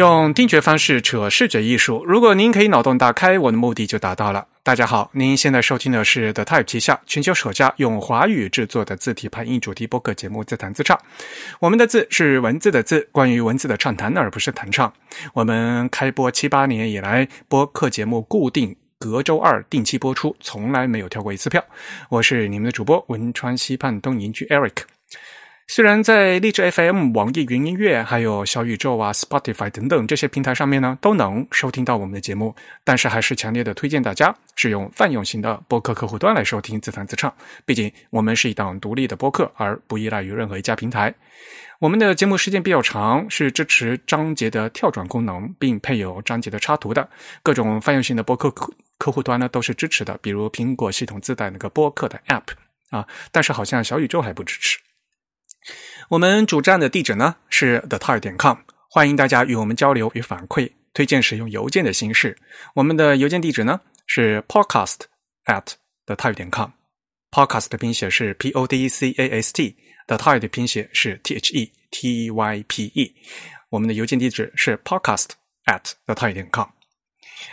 用听觉方式扯视觉艺术，如果您可以脑洞大开，我的目的就达到了。大家好，您现在收听的是 The Type 旗下全球首家用华语制作的字体排印主题播客节目《自弹自唱》。我们的字是文字的字，关于文字的畅谈，而不是弹唱。我们开播七八年以来，播客节目固定隔周二定期播出，从来没有跳过一次票。我是你们的主播汶川西畔东营居 Eric。虽然在荔枝 FM、网易云音乐、还有小宇宙啊、Spotify 等等这些平台上面呢，都能收听到我们的节目，但是还是强烈的推荐大家使用泛用型的播客客户端来收听自弹自唱。毕竟我们是一档独立的播客，而不依赖于任何一家平台。我们的节目时间比较长，是支持章节的跳转功能，并配有章节的插图的。各种泛用型的播客客客户端呢都是支持的，比如苹果系统自带那个播客的 App 啊，但是好像小宇宙还不支持。我们主站的地址呢是 the type 点 com，欢迎大家与我们交流与反馈，推荐使用邮件的形式。我们的邮件地址呢是 podcast at the type 点 com，podcast 的拼写是 p o d c a s t，the type 的拼写是 t h e t y p e。我们的邮件地址是 podcast at the type 点 com。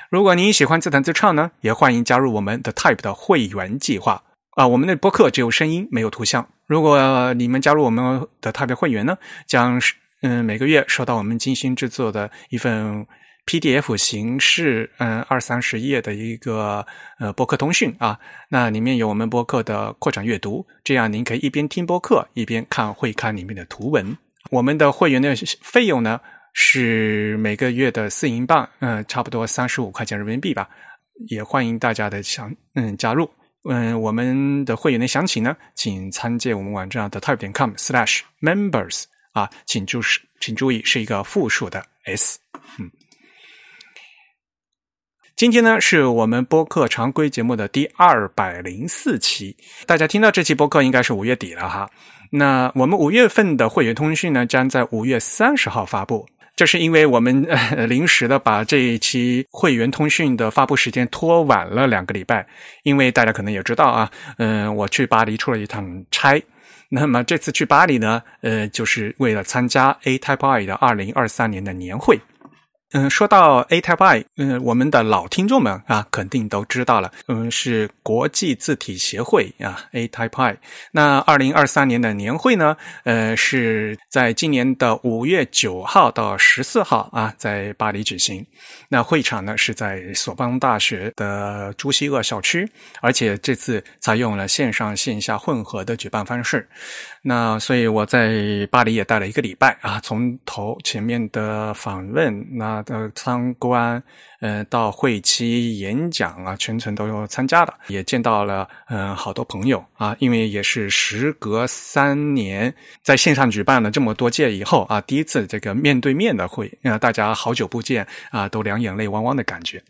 如果您喜欢自弹自唱呢，也欢迎加入我们的 type 的会员计划。啊，我们的播客只有声音，没有图像。如果你们加入我们的特别会员呢，将是嗯每个月收到我们精心制作的一份 PDF 形式，嗯二三十页的一个呃播客通讯啊。那里面有我们播客的扩展阅读，这样您可以一边听播客一边看会刊里面的图文。我们的会员的费用呢是每个月的四英镑，嗯，差不多三十五块钱人民币吧。也欢迎大家的想嗯加入。嗯，我们的会员的详情呢，请参见我们网站的 type 点 com/slash members 啊，请注是，请注意是一个复数的 s。嗯，今天呢是我们播客常规节目的第二百零四期，大家听到这期播客应该是五月底了哈。那我们五月份的会员通讯呢，将在五月三十号发布。这是因为我们 呃临时的把这一期会员通讯的发布时间拖晚了两个礼拜，因为大家可能也知道啊，嗯，我去巴黎出了一趟差，那么这次去巴黎呢，呃，就是为了参加 A Type I 的二零二三年的年会。嗯，说到 A Type I，嗯，我们的老听众们啊，肯定都知道了，嗯，是国际字体协会啊，A Type I。那二零二三年的年会呢，呃，是在今年的五月九号到十四号啊，在巴黎举行。那会场呢是在索邦大学的朱西厄校区，而且这次采用了线上线下混合的举办方式。那所以我在巴黎也待了一个礼拜啊，从头前面的访问那。的参观，嗯，到会期演讲啊，全程都有参加的，也见到了嗯好多朋友啊，因为也是时隔三年在线上举办了这么多届以后啊，第一次这个面对面的会，啊，大家好久不见啊，都两眼泪汪汪的感觉。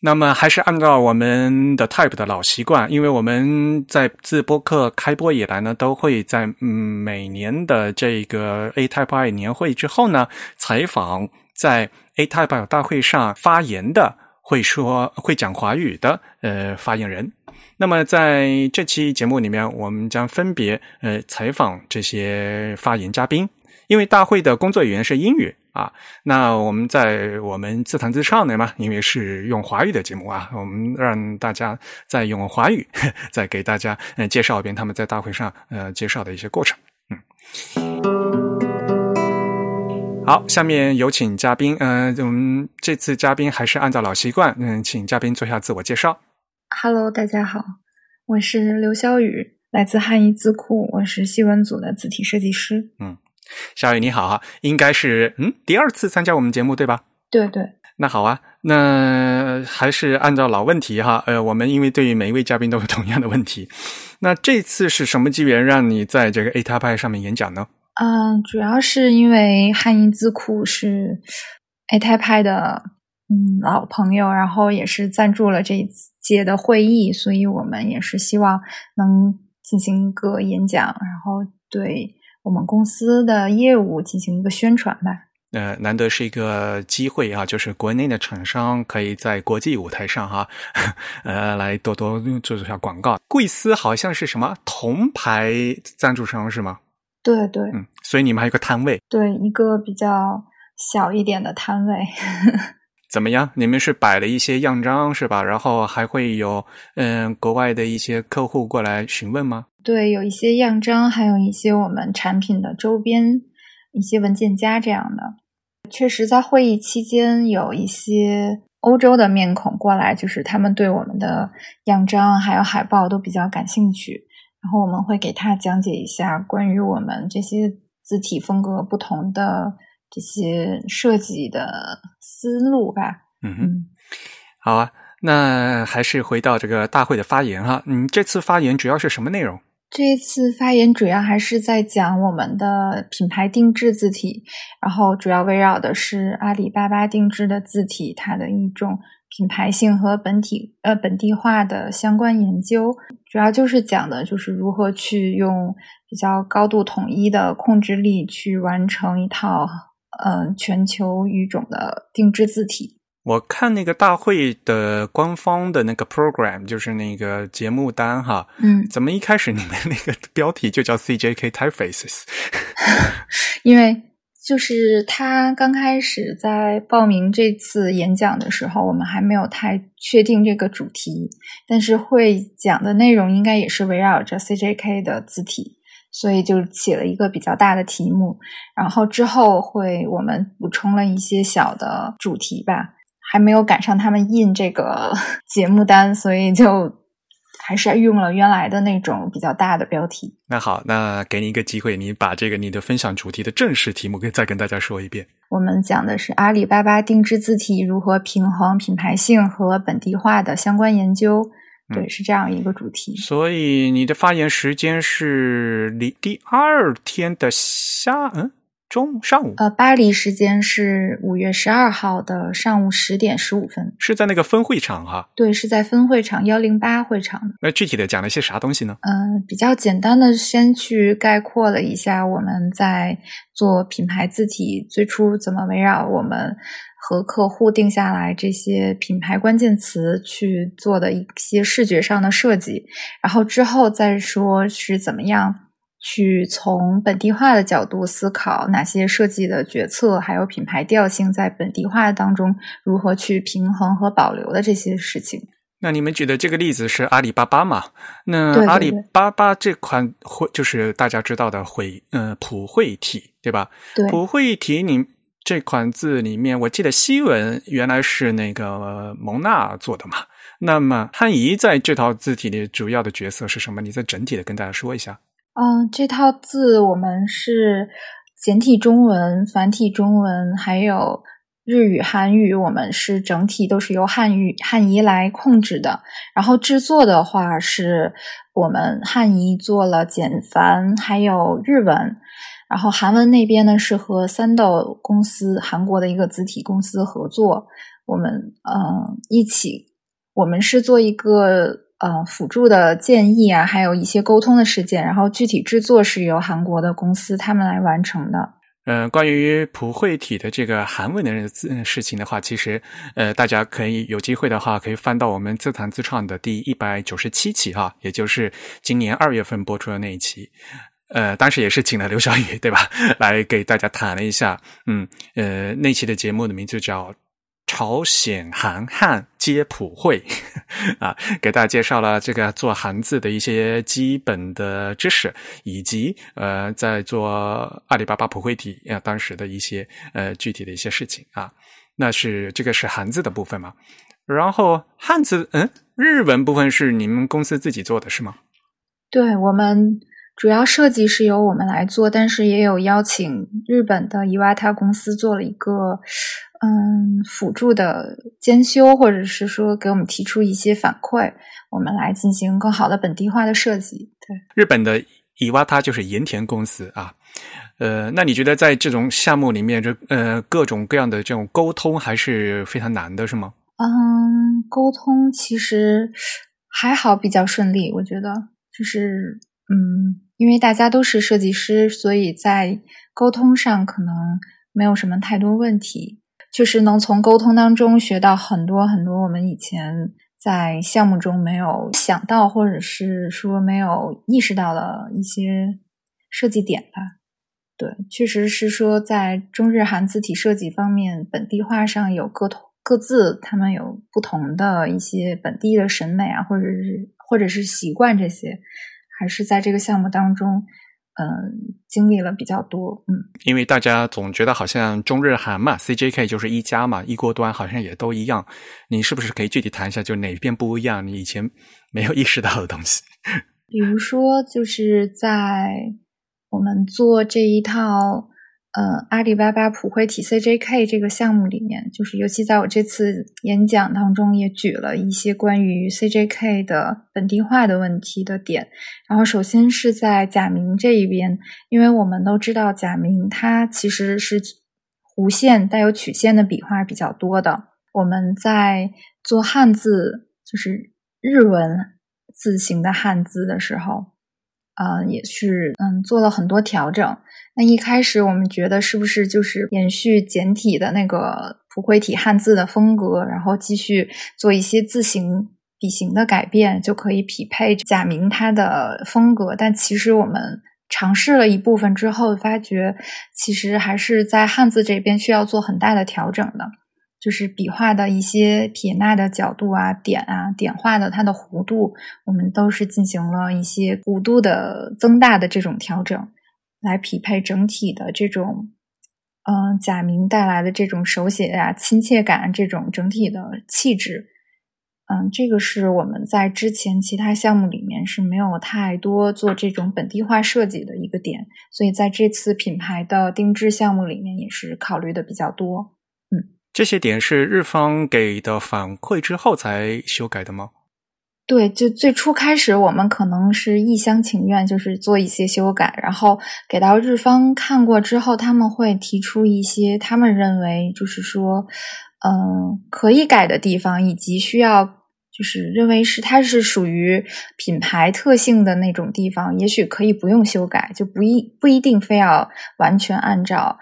那么还是按照我们的 Type 的老习惯，因为我们在自播客开播以来呢，都会在嗯每年的这个 A Type I 年会之后呢，采访。在 A Type 大会上发言的，会说会讲华语的呃发言人。那么在这期节目里面，我们将分别呃采访这些发言嘉宾。因为大会的工作语言是英语啊，那我们在我们自弹自唱的嘛，因为是用华语的节目啊，我们让大家再用华语 再给大家呃介绍一遍他们在大会上呃介绍的一些过程。嗯。好，下面有请嘉宾。嗯，我们这次嘉宾还是按照老习惯，嗯，请嘉宾做一下自我介绍。Hello，大家好，我是刘潇雨，来自汉译字库，我是西文组的字体设计师。嗯，小雨你好哈，应该是嗯第二次参加我们节目对吧？对对。那好啊，那还是按照老问题哈。呃，我们因为对于每一位嘉宾都有同样的问题。那这次是什么机缘让你在这个 A 塔派上面演讲呢？嗯，主要是因为汉英字库是 A 泰派的嗯老朋友，然后也是赞助了这一届的会议，所以我们也是希望能进行一个演讲，然后对我们公司的业务进行一个宣传吧。呃，难得是一个机会啊，就是国内的厂商可以在国际舞台上哈，呃，来多多做做下广告。贵司好像是什么铜牌赞助商是吗？对对，嗯，所以你们还有个摊位，对，一个比较小一点的摊位。怎么样？你们是摆了一些样张是吧？然后还会有嗯国外的一些客户过来询问吗？对，有一些样张，还有一些我们产品的周边，一些文件夹这样的。确实，在会议期间有一些欧洲的面孔过来，就是他们对我们的样张还有海报都比较感兴趣。然后我们会给他讲解一下关于我们这些字体风格不同的这些设计的思路吧。嗯哼，好啊，那还是回到这个大会的发言哈。嗯，这次发言主要是什么内容？这一次发言主要还是在讲我们的品牌定制字体，然后主要围绕的是阿里巴巴定制的字体，它的一种品牌性和本体呃本地化的相关研究，主要就是讲的就是如何去用比较高度统一的控制力去完成一套嗯全球语种的定制字体。我看那个大会的官方的那个 program，就是那个节目单哈，嗯，怎么一开始你们那个标题就叫 CJK Typefaces？因为就是他刚开始在报名这次演讲的时候，我们还没有太确定这个主题，但是会讲的内容应该也是围绕着 CJK 的字体，所以就起了一个比较大的题目。然后之后会我们补充了一些小的主题吧。还没有赶上他们印这个 节目单，所以就还是用了原来的那种比较大的标题。那好，那给你一个机会，你把这个你的分享主题的正式题目给 再跟大家说一遍。我们讲的是阿里巴巴定制字体如何平衡品牌性和本地化的相关研究，对，是这样一个主题。所以你的发言时间是第第二天的下嗯。中上午，呃，巴黎时间是五月十二号的上午十点十五分，是在那个分会场哈。对，是在分会场幺零八会场。那具体的讲了些啥东西呢？嗯，比较简单的，先去概括了一下我们在做品牌字体最初怎么围绕我们和客户定下来这些品牌关键词去做的一些视觉上的设计，然后之后再说是怎么样。去从本地化的角度思考哪些设计的决策，还有品牌调性在本地化当中如何去平衡和保留的这些事情。那你们举的这个例子是阿里巴巴嘛？那阿里巴巴这款会就是大家知道的会，呃，普惠体对吧？对，普惠体你这款字里面，我记得西文原来是那个蒙娜做的嘛。那么汉仪在这套字体里主要的角色是什么？你再整体的跟大家说一下。嗯，这套字我们是简体中文、繁体中文，还有日语、韩语，我们是整体都是由汉语汉仪来控制的。然后制作的话，是我们汉仪做了简繁，还有日文。然后韩文那边呢，是和三豆公司韩国的一个字体公司合作，我们嗯一起，我们是做一个。呃，辅助的建议啊，还有一些沟通的事件，然后具体制作是由韩国的公司他们来完成的。嗯，关于普惠体的这个韩文的字事情的话，其实呃，大家可以有机会的话，可以翻到我们自弹自创的第一百九十七期哈，也就是今年二月份播出的那一期。呃，当时也是请了刘小雨对吧，来给大家谈了一下。嗯，呃，那期的节目的名字叫。朝鲜韩汉皆普惠啊，给大家介绍了这个做韩字的一些基本的知识，以及呃，在做阿里巴巴普惠体啊当时的一些呃具体的一些事情啊。那是这个是韩字的部分嘛？然后汉字嗯，日文部分是你们公司自己做的是吗？对我们主要设计是由我们来做，但是也有邀请日本的伊瓦塔公司做了一个。嗯，辅助的监修，或者是说给我们提出一些反馈，我们来进行更好的本地化的设计。对，日本的伊瓦他就是盐田公司啊。呃，那你觉得在这种项目里面，这呃各种各样的这种沟通还是非常难的，是吗？嗯，沟通其实还好，比较顺利。我觉得就是嗯，因为大家都是设计师，所以在沟通上可能没有什么太多问题。确实能从沟通当中学到很多很多我们以前在项目中没有想到，或者是说没有意识到的一些设计点吧。对，确实是说在中日韩字体设计方面，本地化上有各同各自他们有不同的一些本地的审美啊，或者是或者是习惯这些，还是在这个项目当中。嗯，经历了比较多，嗯，因为大家总觉得好像中日韩嘛，CJK 就是一家嘛，一锅端好像也都一样。你是不是可以具体谈一下，就哪边不一样？你以前没有意识到的东西？比如说，就是在我们做这一套。呃，阿里巴巴普惠体 CJK 这个项目里面，就是尤其在我这次演讲当中，也举了一些关于 CJK 的本地化的问题的点。然后，首先是在假名这一边，因为我们都知道假名它其实是弧线带有曲线的笔画比较多的。我们在做汉字，就是日文字形的汉字的时候。呃，也是嗯，做了很多调整。那一开始我们觉得是不是就是延续简体的那个普惠体汉字的风格，然后继续做一些字形笔形的改变，就可以匹配假名它的风格？但其实我们尝试了一部分之后，发觉其实还是在汉字这边需要做很大的调整的。就是笔画的一些撇捺的角度啊、点啊、点画的它的弧度，我们都是进行了一些弧度的增大的这种调整，来匹配整体的这种，嗯，假名带来的这种手写呀、亲切感这种整体的气质。嗯，这个是我们在之前其他项目里面是没有太多做这种本地化设计的一个点，所以在这次品牌的定制项目里面也是考虑的比较多。嗯这些点是日方给的反馈之后才修改的吗？对，就最初开始我们可能是一厢情愿，就是做一些修改，然后给到日方看过之后，他们会提出一些他们认为就是说，嗯，可以改的地方，以及需要就是认为是它是属于品牌特性的那种地方，也许可以不用修改，就不一不一定非要完全按照。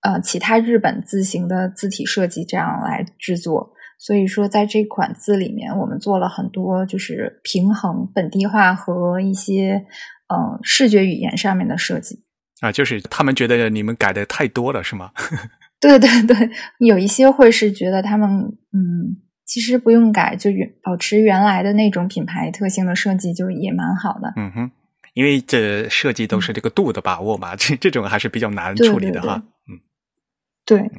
呃，其他日本字形的字体设计这样来制作，所以说在这款字里面，我们做了很多就是平衡本地化和一些嗯视觉语言上面的设计啊，就是他们觉得你们改的太多了，是吗？对对对，有一些会是觉得他们嗯，其实不用改，就原保持原来的那种品牌特性的设计就也蛮好的。嗯哼，因为这设计都是这个度的把握嘛，这这种还是比较难处理的哈。嗯对，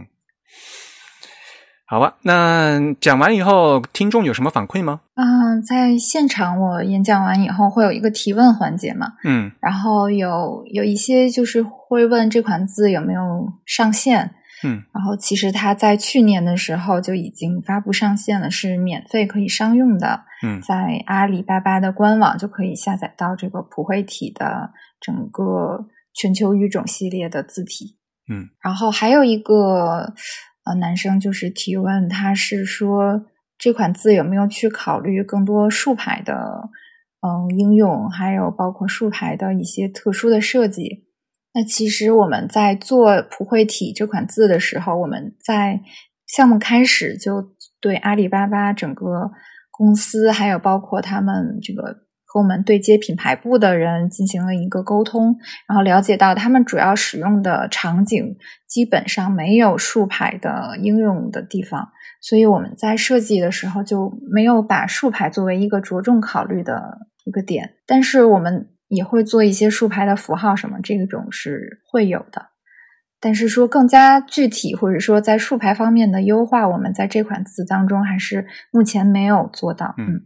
好吧，那讲完以后，听众有什么反馈吗？啊，在现场我演讲完以后会有一个提问环节嘛，嗯，然后有有一些就是会问这款字有没有上线，嗯，然后其实它在去年的时候就已经发布上线了，是免费可以商用的，嗯，在阿里巴巴的官网就可以下载到这个普惠体的整个全球语种系列的字体。嗯，然后还有一个呃男生就是提问，他是说这款字有没有去考虑更多竖排的嗯应用，还有包括竖排的一些特殊的设计。那其实我们在做普惠体这款字的时候，我们在项目开始就对阿里巴巴整个公司，还有包括他们这个。和我们对接品牌部的人进行了一个沟通，然后了解到他们主要使用的场景基本上没有竖排的应用的地方，所以我们在设计的时候就没有把竖排作为一个着重考虑的一个点。但是我们也会做一些竖排的符号，什么这种是会有的。但是说更加具体，或者说在竖排方面的优化，我们在这款字当中还是目前没有做到。嗯。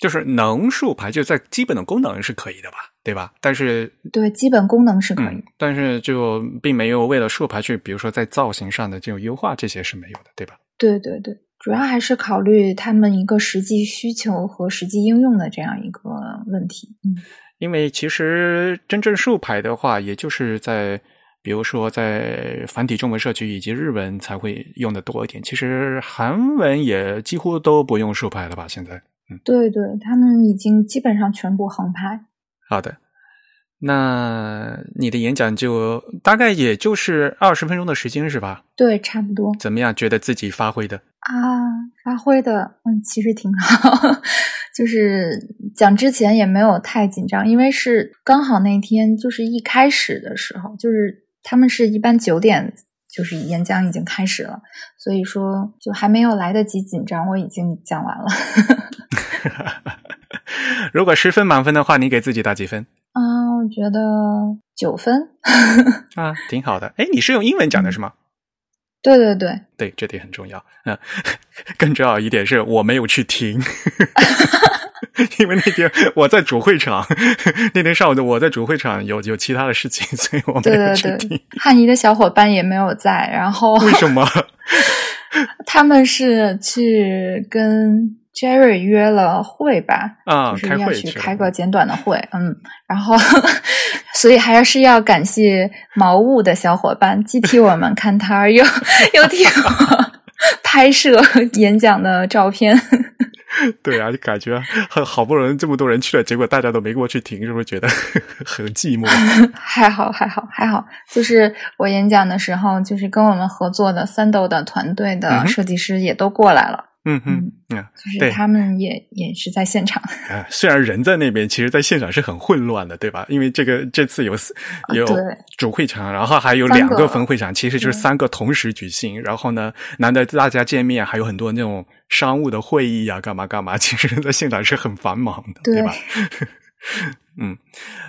就是能竖排，就在基本的功能是可以的吧，对吧？但是对基本功能是可以，但是就并没有为了竖排去，比如说在造型上的这种优化，这些是没有的，对吧？对对对，主要还是考虑他们一个实际需求和实际应用的这样一个问题。嗯，因为其实真正竖排的话，也就是在比如说在繁体中文社区以及日文才会用的多一点，其实韩文也几乎都不用竖排了吧？现在。对对，他们已经基本上全部航拍。好的，那你的演讲就大概也就是二十分钟的时间是吧？对，差不多。怎么样？觉得自己发挥的啊？发挥的，嗯，其实挺好。就是讲之前也没有太紧张，因为是刚好那天就是一开始的时候，就是他们是一般九点就是演讲已经开始了，所以说就还没有来得及紧张，我已经讲完了。如果十分满分的话，你给自己打几分？啊，我觉得九分。啊，挺好的。哎，你是用英文讲的是吗？对对对，对，这点很重要。嗯，更重要一点是我没有去听。因为那天我在主会场，那天上午的我在主会场有有其他的事情，所以我没有去听。汉仪的小伙伴也没有在，然后为什么？他们是去跟 Jerry 约了会吧？啊，就是要去开个简短的会。嗯，然后所以还是要感谢茅物的小伙伴，既替我们看摊儿，又又替我拍摄演讲的照片。对啊，就感觉很好不容易这么多人去了，结果大家都没过去听，是不是觉得 很寂寞？还好，还好，还好。就是我演讲的时候，就是跟我们合作的三豆的团队的设计师也都过来了。嗯嗯嗯，就是他们也也是在现场。啊，虽然人在那边，其实在现场是很混乱的，对吧？因为这个这次有有主会场，然后还有两个分会场，其实就是三个同时举行。然后呢，难得大家见面，还有很多那种商务的会议啊，干嘛干嘛，其实在现场是很繁忙的，对吧？嗯，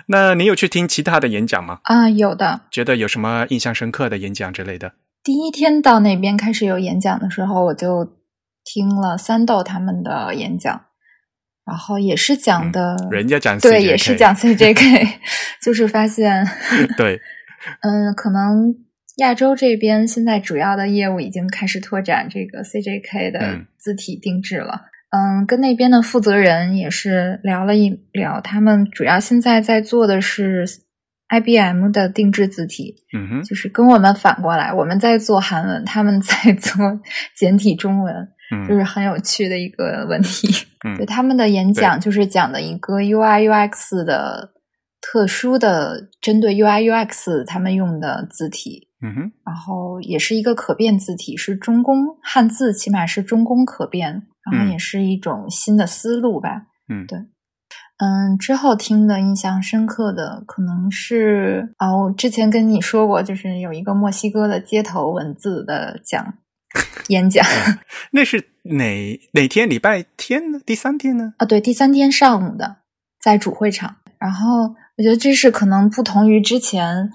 那你有去听其他的演讲吗？啊，有的。觉得有什么印象深刻的演讲之类的？第一天到那边开始有演讲的时候，我就。听了三豆他们的演讲，然后也是讲的，人家讲对，也是讲 CJK，就是发现 对，嗯，可能亚洲这边现在主要的业务已经开始拓展这个 CJK 的字体定制了。嗯，跟那边的负责人也是聊了一聊，他们主要现在在做的是 IBM 的定制字体，嗯哼，就是跟我们反过来，我们在做韩文，他们在做简体中文。就是很有趣的一个问题。对他们的演讲，就是讲的一个 UI UX 的特殊的针对 UI UX 他们用的字体。嗯哼，然后也是一个可变字体，是中宫汉字，起码是中宫可变，然后也是一种新的思路吧。嗯，对。嗯，之后听的印象深刻的可能是哦，之前跟你说过，就是有一个墨西哥的街头文字的讲。演讲，那是哪哪天？礼拜天呢？第三天呢？啊，对，第三天上午的，在主会场。然后我觉得这是可能不同于之前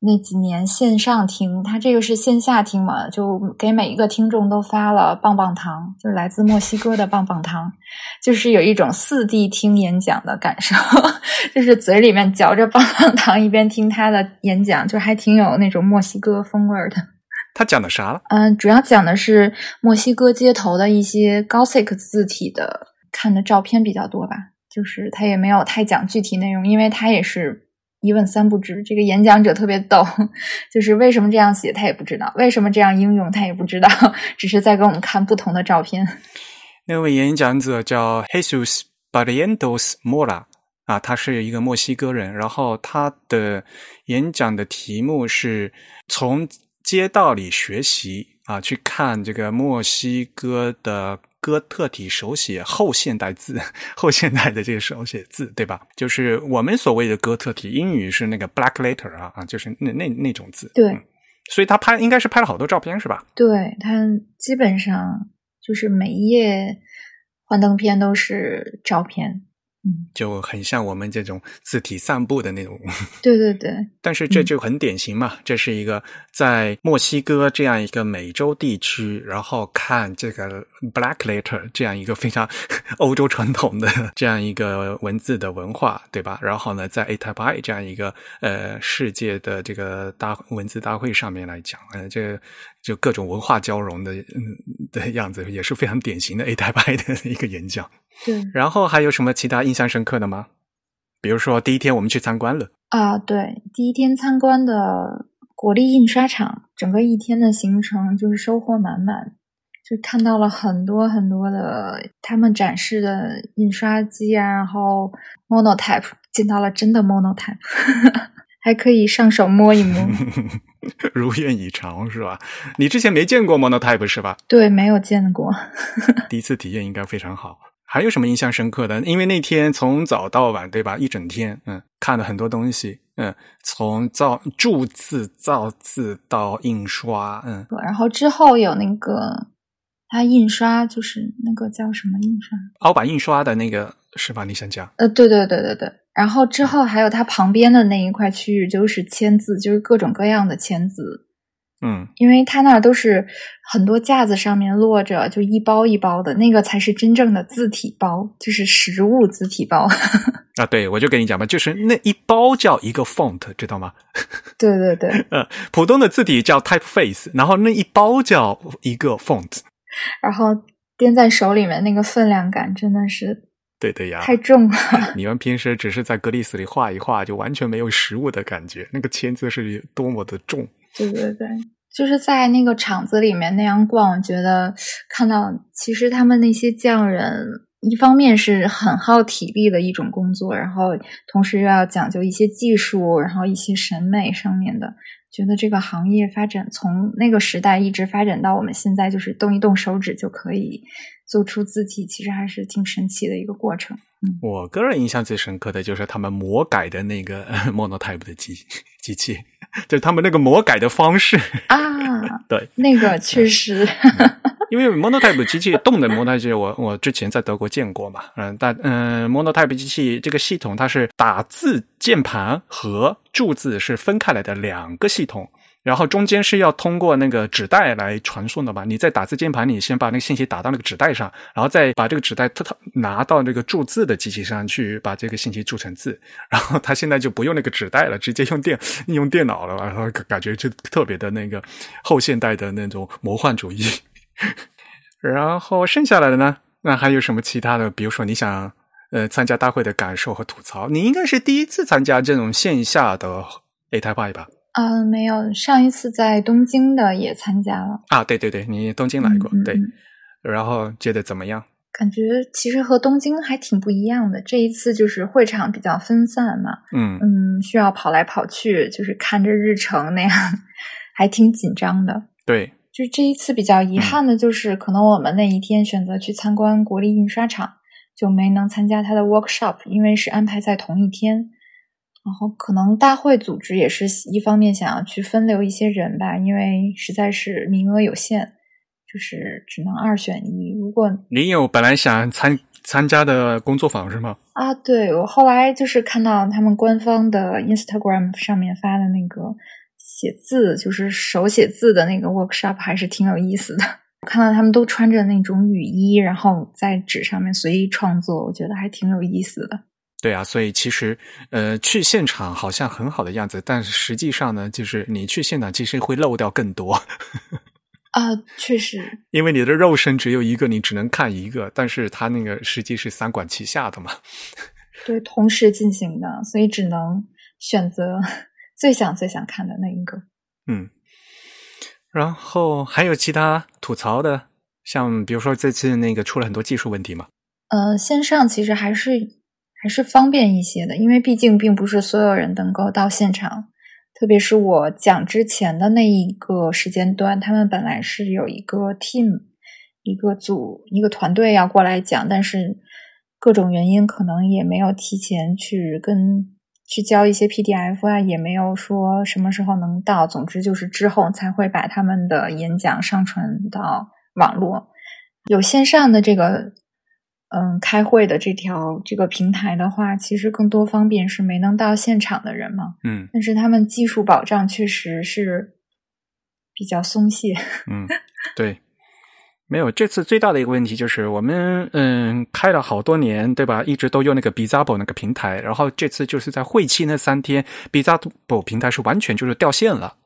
那几年线上听，他这个是线下听嘛，就给每一个听众都发了棒棒糖，就是来自墨西哥的棒棒糖，就是有一种四 D 听演讲的感受，就是嘴里面嚼着棒棒糖，一边听他的演讲，就还挺有那种墨西哥风味的。他讲的啥了？嗯，主要讲的是墨西哥街头的一些 Gothic 字体的看的照片比较多吧。就是他也没有太讲具体内容，因为他也是一问三不知。这个演讲者特别逗，就是为什么这样写他也不知道，为什么这样应用他也不知道，只是在给我们看不同的照片。那位演讲者叫 Jesus Barrientos Mora 啊，他是一个墨西哥人，然后他的演讲的题目是从。街道里学习啊，去看这个墨西哥的哥特体手写后现代字，后现代的这个手写字，对吧？就是我们所谓的哥特体，英语是那个 black letter 啊啊，就是那那那种字。对，所以他拍应该是拍了好多照片，是吧？对他基本上就是每一页幻灯片都是照片。就很像我们这种字体散步的那种，对对对。但是这就很典型嘛，这是一个在墨西哥这样一个美洲地区，然后看这个 black letter 这样一个非常 欧洲传统的这样一个文字的文化，对吧？然后呢，在 A Type I 这样一个呃世界的这个大文字大会上面来讲，呃，这就各种文化交融的嗯的样子，也是非常典型的 A Type I 的一个演讲。对，然后还有什么其他印象深刻的吗？比如说第一天我们去参观了啊，对，第一天参观的国立印刷厂，整个一天的行程就是收获满满，就看到了很多很多的他们展示的印刷机啊，然后 monotype 见到了真的 monotype，还可以上手摸一摸，如愿以偿是吧？你之前没见过 monotype 是吧？对，没有见过，第一次体验应该非常好。还有什么印象深刻的？因为那天从早到晚，对吧？一整天，嗯，看了很多东西。嗯，从造铸字、造字到印刷，嗯，然后之后有那个它印刷，就是那个叫什么印刷？凹版印刷的那个是吧？你想讲？呃，对对对对对。然后之后还有它旁边的那一块区域，就是签字，就是各种各样的签字。嗯，因为他那都是很多架子上面摞着，就一包一包的，那个才是真正的字体包，就是实物字体包。啊，对，我就跟你讲吧，就是那一包叫一个 font，知道吗？对 对对，呃，普通的字体叫 typeface，然后那一包叫一个 font，然后掂在手里面那个分量感真的是。对的呀，太重了。你们平时只是在格里斯里画一画，就完全没有实物的感觉。那个签字是多么的重。对对对，就是在那个厂子里面那样逛，觉得看到其实他们那些匠人，一方面是很耗体力的一种工作，然后同时又要讲究一些技术，然后一些审美上面的。觉得这个行业发展从那个时代一直发展到我们现在，就是动一动手指就可以。做出字体其实还是挺神奇的一个过程。嗯，我个人印象最深刻的就是他们魔改的那个 Monotype 的机机器，就他们那个魔改的方式啊，对，那个确实，因为 Monotype 机器动的 Monotype，我我之前在德国见过嘛，嗯，但嗯，Monotype 机器这个系统它是打字键盘和注字是分开来的两个系统。然后中间是要通过那个纸带来传送的吧？你在打字键盘里先把那个信息打到那个纸带上，然后再把这个纸带特拿到那个注字的机器上去，把这个信息注成字。然后他现在就不用那个纸带了，直接用电用电脑了，然后感觉就特别的那个后现代的那种魔幻主义。然后剩下来的呢？那还有什么其他的？比如说你想呃参加大会的感受和吐槽？你应该是第一次参加这种线下的 A 台派吧？嗯，没有，上一次在东京的也参加了啊，对对对，你东京来过，对，然后觉得怎么样？感觉其实和东京还挺不一样的。这一次就是会场比较分散嘛，嗯嗯，需要跑来跑去，就是看着日程那样，还挺紧张的。对，就这一次比较遗憾的就是，可能我们那一天选择去参观国立印刷厂，就没能参加他的 workshop，因为是安排在同一天。然后可能大会组织也是一方面想要去分流一些人吧，因为实在是名额有限，就是只能二选一。如果你有本来想参参加的工作坊是吗？啊，对，我后来就是看到他们官方的 Instagram 上面发的那个写字，就是手写字的那个 workshop，还是挺有意思的。看到他们都穿着那种雨衣，然后在纸上面随意创作，我觉得还挺有意思的。对啊，所以其实，呃，去现场好像很好的样子，但是实际上呢，就是你去现场其实会漏掉更多。啊，确实，因为你的肉身只有一个，你只能看一个，但是它那个实际是三管齐下的嘛。对，同时进行的，所以只能选择 最想最想看的那一个。嗯，然后还有其他吐槽的，像比如说这次那个出了很多技术问题嘛。呃，线上其实还是。是方便一些的，因为毕竟并不是所有人能够到现场。特别是我讲之前的那一个时间段，他们本来是有一个 team、一个组、一个团队要过来讲，但是各种原因可能也没有提前去跟去交一些 PDF 啊，也没有说什么时候能到。总之就是之后才会把他们的演讲上传到网络，有线上的这个。嗯，开会的这条这个平台的话，其实更多方便是没能到现场的人嘛。嗯，但是他们技术保障确实是比较松懈。嗯，对，没有这次最大的一个问题就是我们嗯开了好多年，对吧？一直都用那个 Bizarro 那个平台，然后这次就是在会期那三天，Bizarro 平台是完全就是掉线了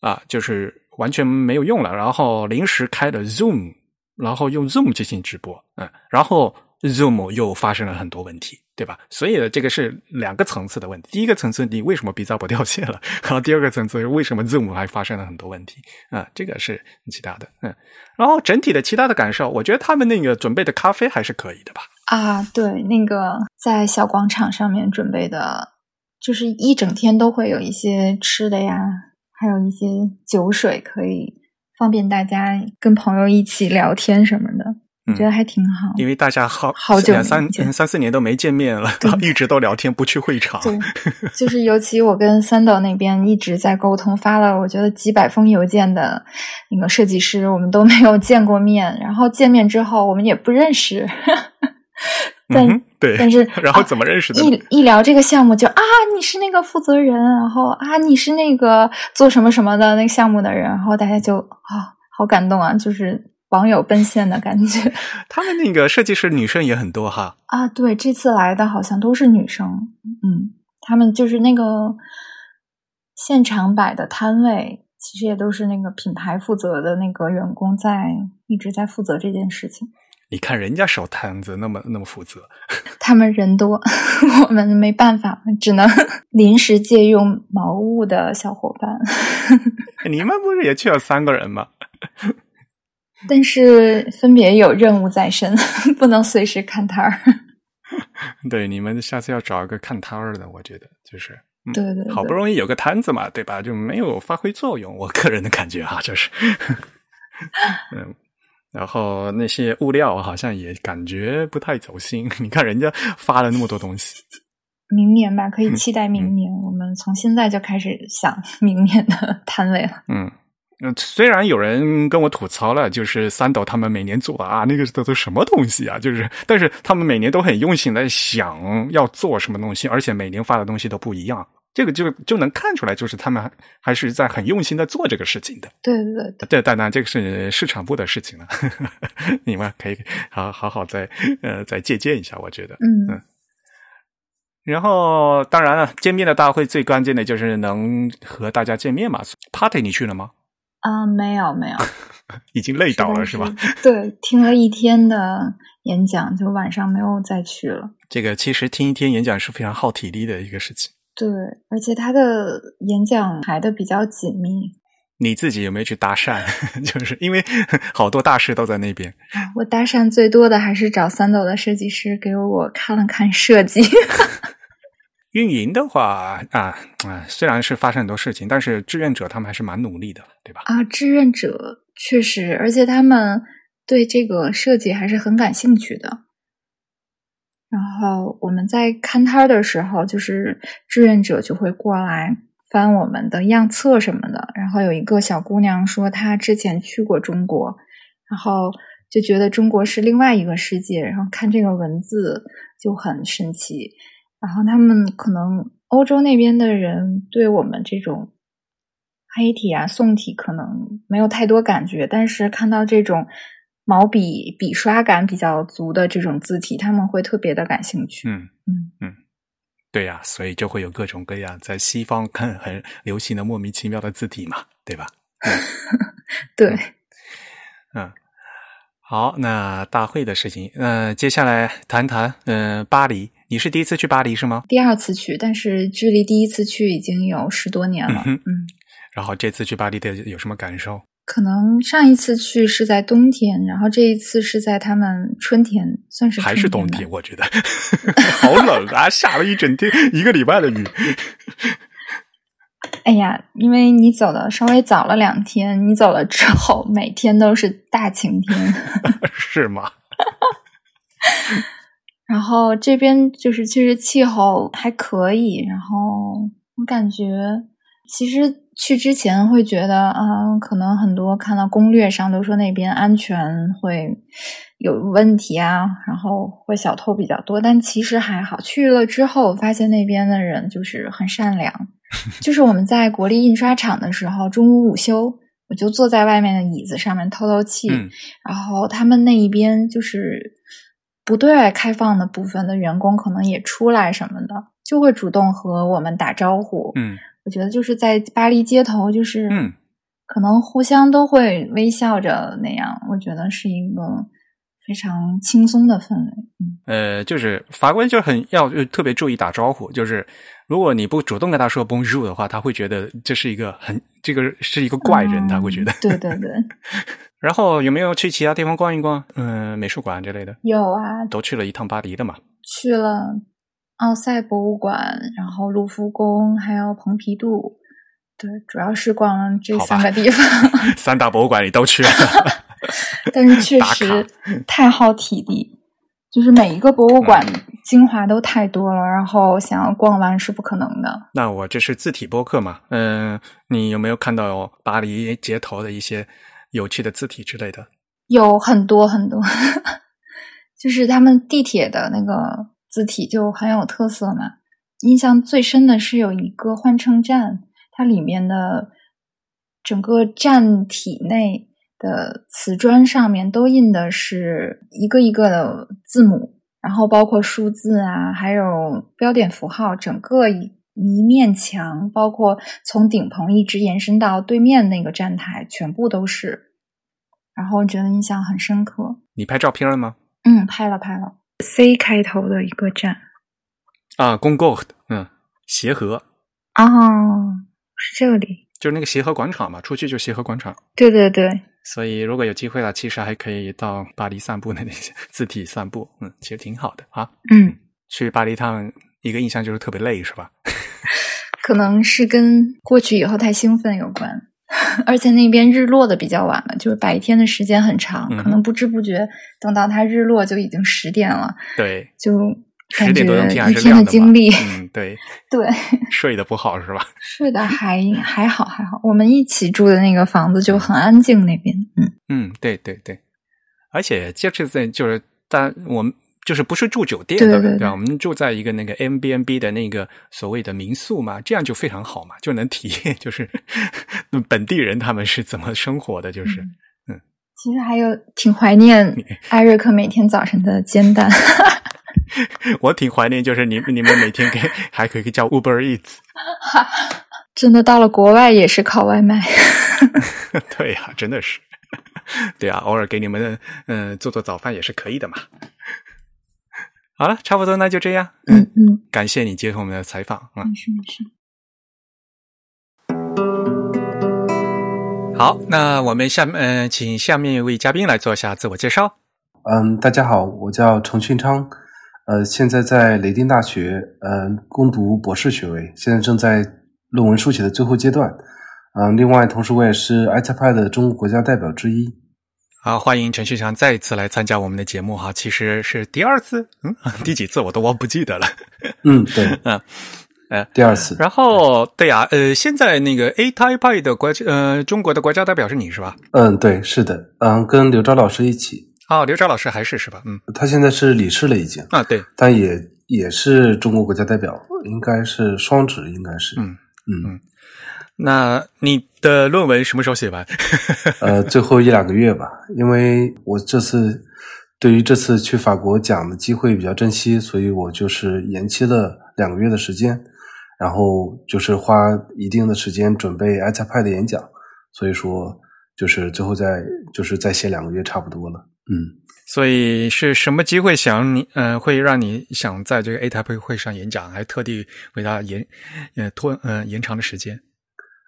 啊，就是完全没有用了，然后临时开了 Zoom。然后用 Zoom 进行直播，嗯，然后 Zoom 又发生了很多问题，对吧？所以这个是两个层次的问题。第一个层次，你为什么 B 站不掉线了？然后第二个层次，为什么 Zoom 还发生了很多问题？啊，这个是其他的，嗯。然后整体的其他的感受，我觉得他们那个准备的咖啡还是可以的吧？啊，对，那个在小广场上面准备的，就是一整天都会有一些吃的呀，还有一些酒水可以。方便大家跟朋友一起聊天什么的。我觉得还挺好。因为大家好好久两三三四年都没见面了，一直都聊天，不去会场。对，就是尤其我跟三岛那边一直在沟通，发了我觉得几百封邮件的那个设计师，我们都没有见过面。然后见面之后，我们也不认识。但、嗯，对，但是 然后怎么认识的呢？一一聊这个项目就啊，你是那个负责人，然后啊，你是那个做什么什么的那个项目的人，然后大家就啊，好感动啊，就是网友奔现的感觉 他们那个设计师女生也很多哈。啊。对，这次来的好像都是女生，嗯，他们就是那个现场摆的摊位，其实也都是那个品牌负责的那个员工在一直在负责这件事情。你看人家守摊子那么那么负责，他们人多，我们没办法，只能 临时借用茅屋的小伙伴。你们不是也去了三个人吗？但是分别有任务在身，不能随时看摊儿。对，你们下次要找一个看摊儿的，我觉得就是，嗯对对对好不容易有个摊子嘛，对吧？就没有发挥作用，我个人的感觉哈，就是，嗯。然后那些物料好像也感觉不太走心。你看人家发了那么多东西，明年吧，可以期待明年。我们从现在就开始想 明年的 摊位了。嗯，嗯，虽然有人跟我吐槽了，就是三斗他们每年做的啊，那个都都什么东西啊？就是，但是他们每年都很用心在想要做什么东西，而且每年发的东西都不一样。这个就就能看出来，就是他们还还是在很用心的做这个事情的。对对对对，当然这个是市场部的事情了，你们可以好好好再呃再借鉴一下，我觉得。嗯嗯然后，当然了，见面的大会最关键的就是能和大家见面嘛。Party 你去了吗？啊，没有没有，已经累倒了是吧？对，听了一天的演讲，就晚上没有再去了。这个其实听一天演讲是非常耗体力的一个事情。对，而且他的演讲排的比较紧密。你自己有没有去搭讪？就是因为 好多大师都在那边。啊我搭讪最多的还是找三斗的设计师给我看了看设计。运营的话啊啊，虽然是发生很多事情，但是志愿者他们还是蛮努力的，对吧？啊，志愿者确实，而且他们对这个设计还是很感兴趣的。然后我们在看摊的时候，就是志愿者就会过来翻我们的样册什么的。然后有一个小姑娘说，她之前去过中国，然后就觉得中国是另外一个世界，然后看这个文字就很神奇。然后他们可能欧洲那边的人对我们这种黑体啊、宋体可能没有太多感觉，但是看到这种毛笔笔刷感比较足的这种字体，他们会特别的感兴趣。嗯嗯嗯，对呀、所以就会有各种各样在西方看很流行的莫名其妙的字体嘛，对吧？对，嗯，好，那大会的事情，呃，接下来谈谈，呃，巴黎，你是第一次去巴黎是吗？第二次去，但是距离第一次去已经有十多年了。嗯嗯，然后这次去巴黎的有什么感受？可能上一次去是在冬天，然后这一次是在他们春天，算是还是冬天？我觉得 好冷啊，下了一整天，一个礼拜的雨。哎呀，因为你走的稍微早了两天，你走了之后，每天都是大晴天。是吗？然后这边就是其实气候还可以，然后我感觉其实去之前会觉得啊、可能很多看到攻略上都说那边安全会有问题啊，然后会小偷比较多，但其实还好。去了之后发现那边的人就是很善良，就是我们在国立印刷厂的时候，中午午休。我就坐在外面的椅子上面透透气，嗯然后他们那一边就是不对外开放的部分的员工，可能也出来什么的，就会主动和我们打招呼。嗯我觉得就是在巴黎街头，就是嗯可能互相都会微笑着那样，我觉得是一个非常轻松的氛围。嗯，呃，就是法国人就很要就特别注意打招呼，就是如果你不主动跟他说 bonjour 的话，他会觉得这是一个很这个是一个怪人，嗯他会觉得。对对对，然后有没有去其他地方逛一逛？嗯、美术馆之类的，有啊，都去了一趟巴黎的嘛。去了奥赛博物馆，然后卢浮宫，还有蓬皮杜。对，主要是逛了这三个地方。三大博物馆你都去了，但是确实太耗体力，就是每一个博物馆精华都太多了，然后想要逛完是不可能的。那我这是字体播客嘛？嗯、你有没有看到巴黎街头的一些有趣的字体之类的？有很多很多，就是他们地铁的那个字体就很有特色嘛。印象最深的是有一个换乘站，它里面的整个站体内的瓷砖上面都印的是一个一个的字母，然后包括数字啊，还有标点符号，整个一一面墙，包括从顶棚一直延伸到对面那个站台，全部都是。然后觉得印象很深刻。你拍照片了吗？嗯，拍了拍了，C 开头的一个站。啊，公购，嗯，协和哦，是这里。就是那个协和广场嘛，出去就协和广场。对对对，所以如果有机会了，其实还可以到巴黎散步的那些 字体散步，嗯，其实挺好的啊。嗯，去巴黎一趟，一个印象就是特别累，是吧？可能是跟过去以后太兴奋有关，而且那边日落的比较晚了，就是白天的时间很长，嗯可能不知不觉等到它日落就已经十点了，对，就十感觉点多钟天还一天是亮的嘛的精力，嗯，对，对，睡得不好是吧？睡的还还好还好。我们一起住的那个房子就很安静，那边，嗯嗯，对对对，而且这次在就是但我们就是不是住酒店对？对吧我们住在一个那个 M B N B 的那个所谓的民宿嘛，这样就非常好嘛，就能体验就是 本地人他们是怎么生活的，就是嗯。其实还有挺怀念艾瑞克每天早晨的煎蛋。我挺怀念，就是你你们每天给还可以叫 Uber Eats，真的到了国外也是靠外卖。对呀、真的是，对啊，偶尔给你们嗯、呃做做早饭也是可以的嘛。好了，差不多那就这样，嗯嗯，感谢你接受我们的采访啊。没事没事。好，那我们下呃，请下面一位嘉宾来做一下自我介绍。嗯，大家好，我叫程训昌，呃，现在在雷丁大学呃攻读博士学位，现在正在论文书写的最后阶段。嗯、另外，同时我也是 iTPad 的中国国家代表之一。好，欢迎陈旭强再一次来参加我们的节目哈，其实是第二次，嗯，第几次我都忘不记得了。嗯，对，嗯，呃，第二次。然后对呀、呃，现在那个 A Taipei 的国呃中国的国家代表是你是吧？嗯，对，是的，嗯，跟刘钊老师一起，哦，刘钊老师还是是吧？嗯，他现在是理事了已经，啊，对，但也也是中国国家代表，应该是双职，应该是，嗯嗯，那你的论文什么时候写完？呃，最后一两个月吧，因为我这次对于这次去法国讲的机会比较珍惜，所以我就是延期了两个月的时间，然后就是花一定的时间准备 iPad 的演讲，所以说就是最后再就是再写两个月差不多了，嗯。所以是什么机会想你呃会让你想在这个 A Type 会上演讲，还特地为它延呃拖呃延长的时间？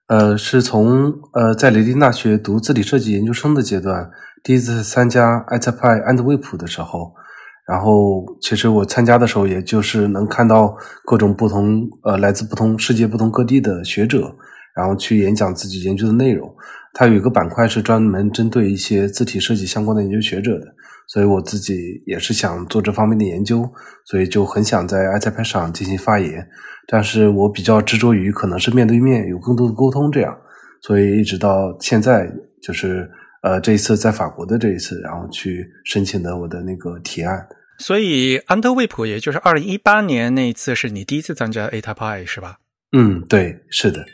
呃，是从呃在雷丁大学读字体设计研究生的阶段，第一次参加 iTPI 安德卫普的时候，然后其实我参加的时候，也就是能看到各种不同呃来自不同世界不同各地的学者，然后去演讲自己研究的内容。它有一个板块是专门针对一些字体设计相关的研究学者的，所以我自己也是想做这方面的研究，所以就很想在 iTPI 上进行发言。但是我比较执着于可能是面对面有更多的沟通，这样，所以一直到现在就是呃这一次在法国的这一次，然后去申请的我的那个提案。所以安特卫普，也就是二零一八年那一次，是你第一次参加 A Type 是吧？嗯，对，是的，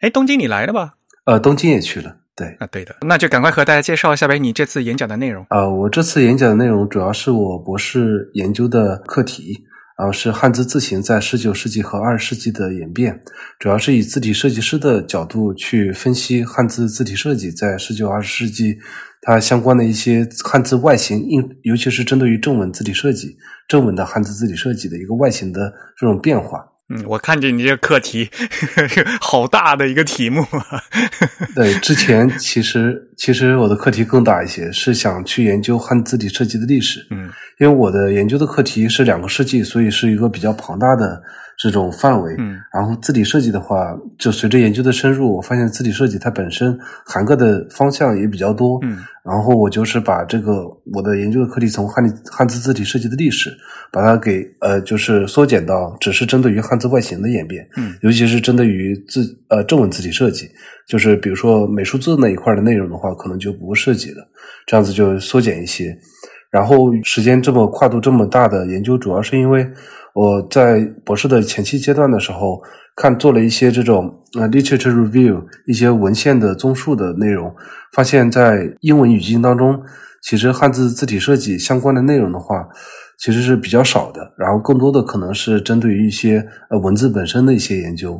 哎，东京你来了吧？呃，东京也去了，对。啊，对的，那就赶快和大家介绍一下呗，你这次演讲的内容。呃，我这次演讲的内容主要是我博士研究的课题，然后是汉字字形在十九世纪和二十世纪的演变，主要是以字体设计师的角度去分析汉字字体设计在十九二十世纪它相关的一些汉字外形，应尤其是针对于正文字体设计、正文的汉字字体设计的一个外形的这种变化。嗯，我看见你这个课题 好大的一个题目啊。对，之前其实其实我的课题更大一些，是想去研究汉字体设计的历史。嗯因为我的研究的课题是两个世纪，所以是一个比较庞大的这种范围。嗯，然后字体设计的话，就随着研究的深入，我发现字体设计它本身涵盖的方向也比较多。嗯，然后我就是把这个我的研究的课题从汉汉字字体设计的历史，把它给呃就是缩减到只是针对于汉字外形的演变。嗯，尤其是针对于字呃正文字体设计，就是比如说美术字那一块的内容的话，可能就不涉及了，这样子就缩减一些。然后时间这么跨度这么大的研究，主要是因为我在博士的前期阶段的时候，看做了一些这种呃 literature review 一些文献的综述的内容，发现，在英文语境当中，其实汉字字体设计相关的内容的话，其实是比较少的。然后更多的可能是针对于一些呃文字本身的一些研究。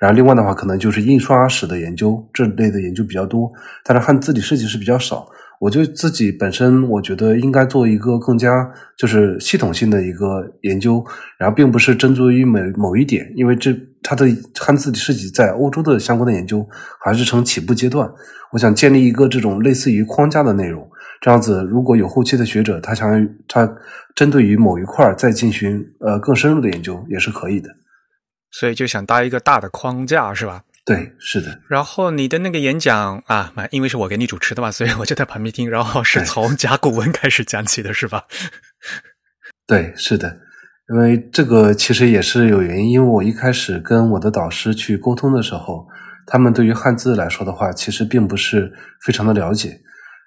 然后另外的话，可能就是印刷史的研究这类的研究比较多，但是汉字体设计是比较少。我就自己本身，我觉得应该做一个更加就是系统性的一个研究，然后并不是针对于某某一点，因为这它的汉字体设计在欧洲的相关的研究还是呈起步阶段。我想建立一个这种类似于框架的内容，这样子如果有后期的学者他想他针对于某一块再进行呃更深入的研究也是可以的。所以就想搭一个大的框架，是吧？对，是的。然后你的那个演讲啊，因为是我给你主持的嘛，所以我就在旁边听。然后是从甲骨文开始讲起的，是吧？对，是的。因为这个其实也是有原因，因为我一开始跟我的导师去沟通的时候，他们对于汉字来说的话，其实并不是非常的了解。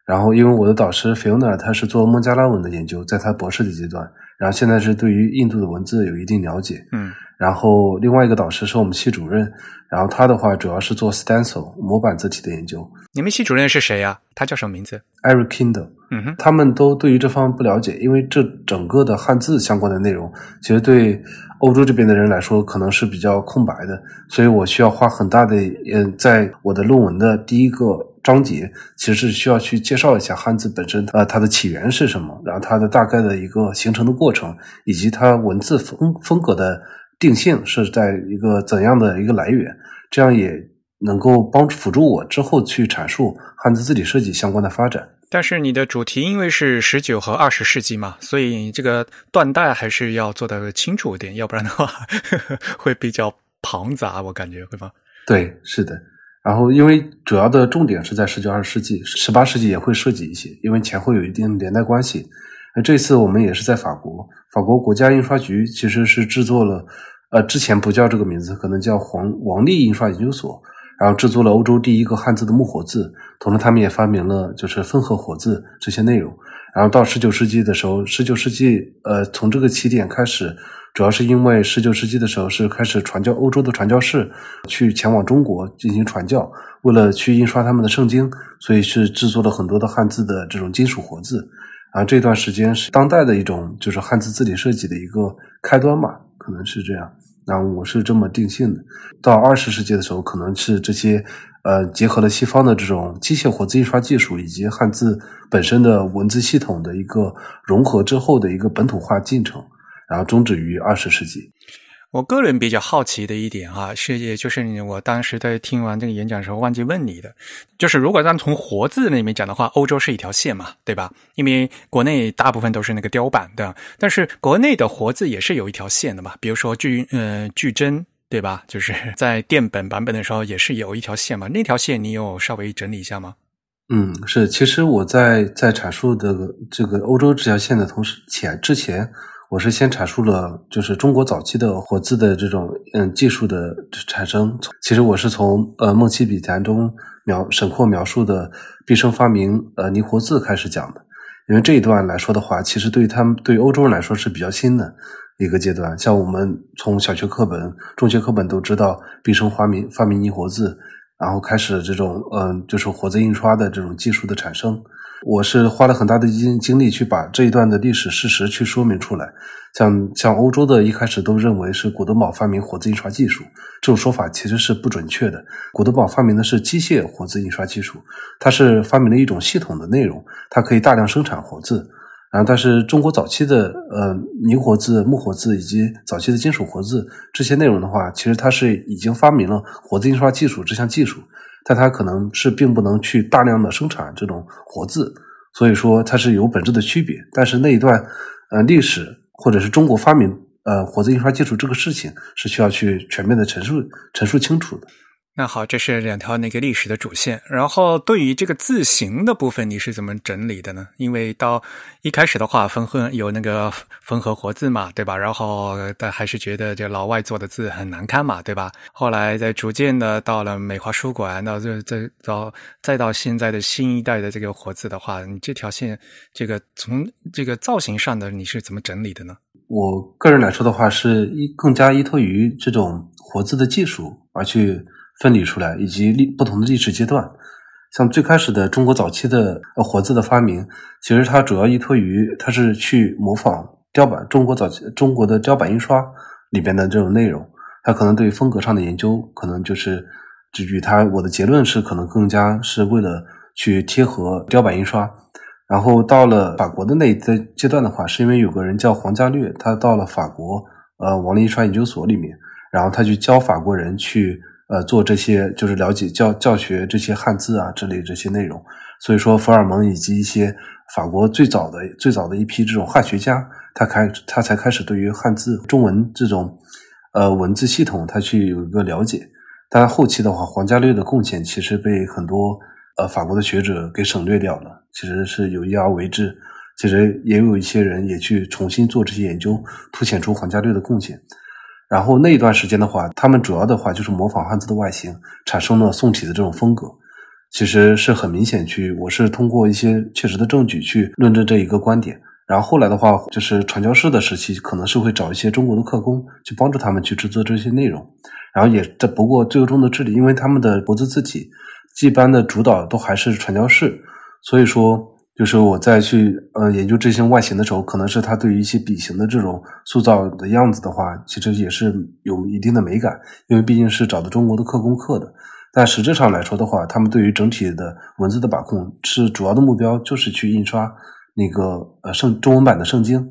然后，因为我的导师 Fiona 他是做孟加拉文的研究，在他博士的阶段，然后现在是对于印度的文字有一定了解。嗯。然后另外一个导师是我们系主任，然后他的话主要是做 stencil 模板字体的研究。你们系主任是谁呀？他叫什么名字？Eric Kindle。嗯哼，他们都对于这方面不了解，因为这整个的汉字相关的内容，其实对欧洲这边的人来说可能是比较空白的，所以我需要花很大的嗯，在我的论文的第一个章节，其实是需要去介绍一下汉字本身，呃，它的起源是什么，然后它的大概的一个形成的过程，以及它文字风风格的。定性是在一个怎样的一个来源，这样也能够帮助辅助我之后去阐述汉字字体设计相关的发展。但是你的主题因为是十九和二十世纪嘛，所以这个断代还是要做的清楚一点，要不然的话 会比较庞杂，我感觉会吗？对，是的。然后因为主要的重点是在十九二十世纪，十八世纪也会涉及一些，因为前后有一定连带关系。那这次我们也是在法国，法国国家印刷局其实是制作了，呃，之前不叫这个名字，可能叫黄王立印刷研究所，然后制作了欧洲第一个汉字的木活字，同时他们也发明了就是分合活字这些内容。然后到十九世纪的时候，十九世纪呃从这个起点开始，主要是因为十九世纪的时候是开始传教，欧洲的传教士去前往中国进行传教，为了去印刷他们的圣经，所以是制作了很多的汉字的这种金属活字。啊，这段时间是当代的一种，就是汉字字体设计的一个开端嘛，可能是这样。那我是这么定性的。到二十世纪的时候，可能是这些呃，结合了西方的这种机械活字印刷技术以及汉字本身的文字系统的一个融合之后的一个本土化进程，然后终止于二十世纪。我个人比较好奇的一点啊，是也就是我当时在听完这个演讲的时候忘记问你的，就是如果咱从活字那里面讲的话，欧洲是一条线嘛，对吧？因为国内大部分都是那个雕版的，但是国内的活字也是有一条线的嘛，比如说巨呃巨真，对吧？就是 在电本版本的时候也是有一条线嘛，那条线你有稍微整理一下吗？嗯，是，其实我在在阐述的这个欧洲这条线的同时前之前。我是先阐述了，就是中国早期的活字的这种嗯技术的产生。其实我是从呃《梦溪笔谈》中描沈括描述的毕生发明呃泥活字开始讲的。因为这一段来说的话，其实对于他们对欧洲人来说是比较新的一个阶段。像我们从小学课本、中学课本都知道毕生发明发明泥活字，然后开始这种嗯就是活字印刷的这种技术的产生。我是花了很大的精精力去把这一段的历史事实去说明出来。像像欧洲的一开始都认为是古德堡发明活字印刷技术，这种说法其实是不准确的。古德堡发明的是机械活字印刷技术，它是发明了一种系统的内容，它可以大量生产活字。然后，但是中国早期的呃泥活字、木活字以及早期的金属活字这些内容的话，其实它是已经发明了活字印刷技术这项技术。但它可能是并不能去大量的生产这种活字，所以说它是有本质的区别。但是那一段呃历史或者是中国发明呃活字印刷技术这个事情是需要去全面的陈述陈述清楚的。那好，这是两条那个历史的主线。然后对于这个字形的部分，你是怎么整理的呢？因为到一开始的话，分合有那个分合活字嘛，对吧？然后但还是觉得这老外做的字很难看嘛，对吧？后来在逐渐的到了美华书馆，到这这到再到现在的新一代的这个活字的话，你这条线这个从这个造型上的你是怎么整理的呢？我个人来说的话，是依更加依托于这种活字的技术而去。分离出来，以及历不同的历史阶段，像最开始的中国早期的呃活字的发明，其实它主要依托于它是去模仿雕版，中国早期中国的雕版印刷里边的这种内容，它可能对风格上的研究，可能就是就与它我的结论是可能更加是为了去贴合雕版印刷。然后到了法国的那一阶段的话，是因为有个人叫黄家略，他到了法国呃王立印刷研究所里面，然后他去教法国人去。呃，做这些就是了解教教学这些汉字啊之类这些内容，所以说福尔蒙以及一些法国最早的最早的一批这种汉学家，他开他才开始对于汉字中文这种呃文字系统，他去有一个了解。但后期的话，黄家略的贡献其实被很多呃法国的学者给省略掉了，其实是有意而为之。其实也有一些人也去重新做这些研究，凸显出黄家略的贡献。然后那一段时间的话，他们主要的话就是模仿汉字的外形，产生了宋体的这种风格，其实是很明显。去我是通过一些确实的证据去论证这一个观点。然后后来的话，就是传教士的时期，可能是会找一些中国的刻工去帮助他们去制作这些内容。然后也这不过最终的治理，因为他们的国字字体，一般的主导都还是传教士，所以说。就是我在去呃研究这些外形的时候，可能是他对于一些笔形的这种塑造的样子的话，其实也是有一定的美感，因为毕竟是找的中国的刻工刻的。但实质上来说的话，他们对于整体的文字的把控是主要的目标，就是去印刷那个呃圣中文版的圣经。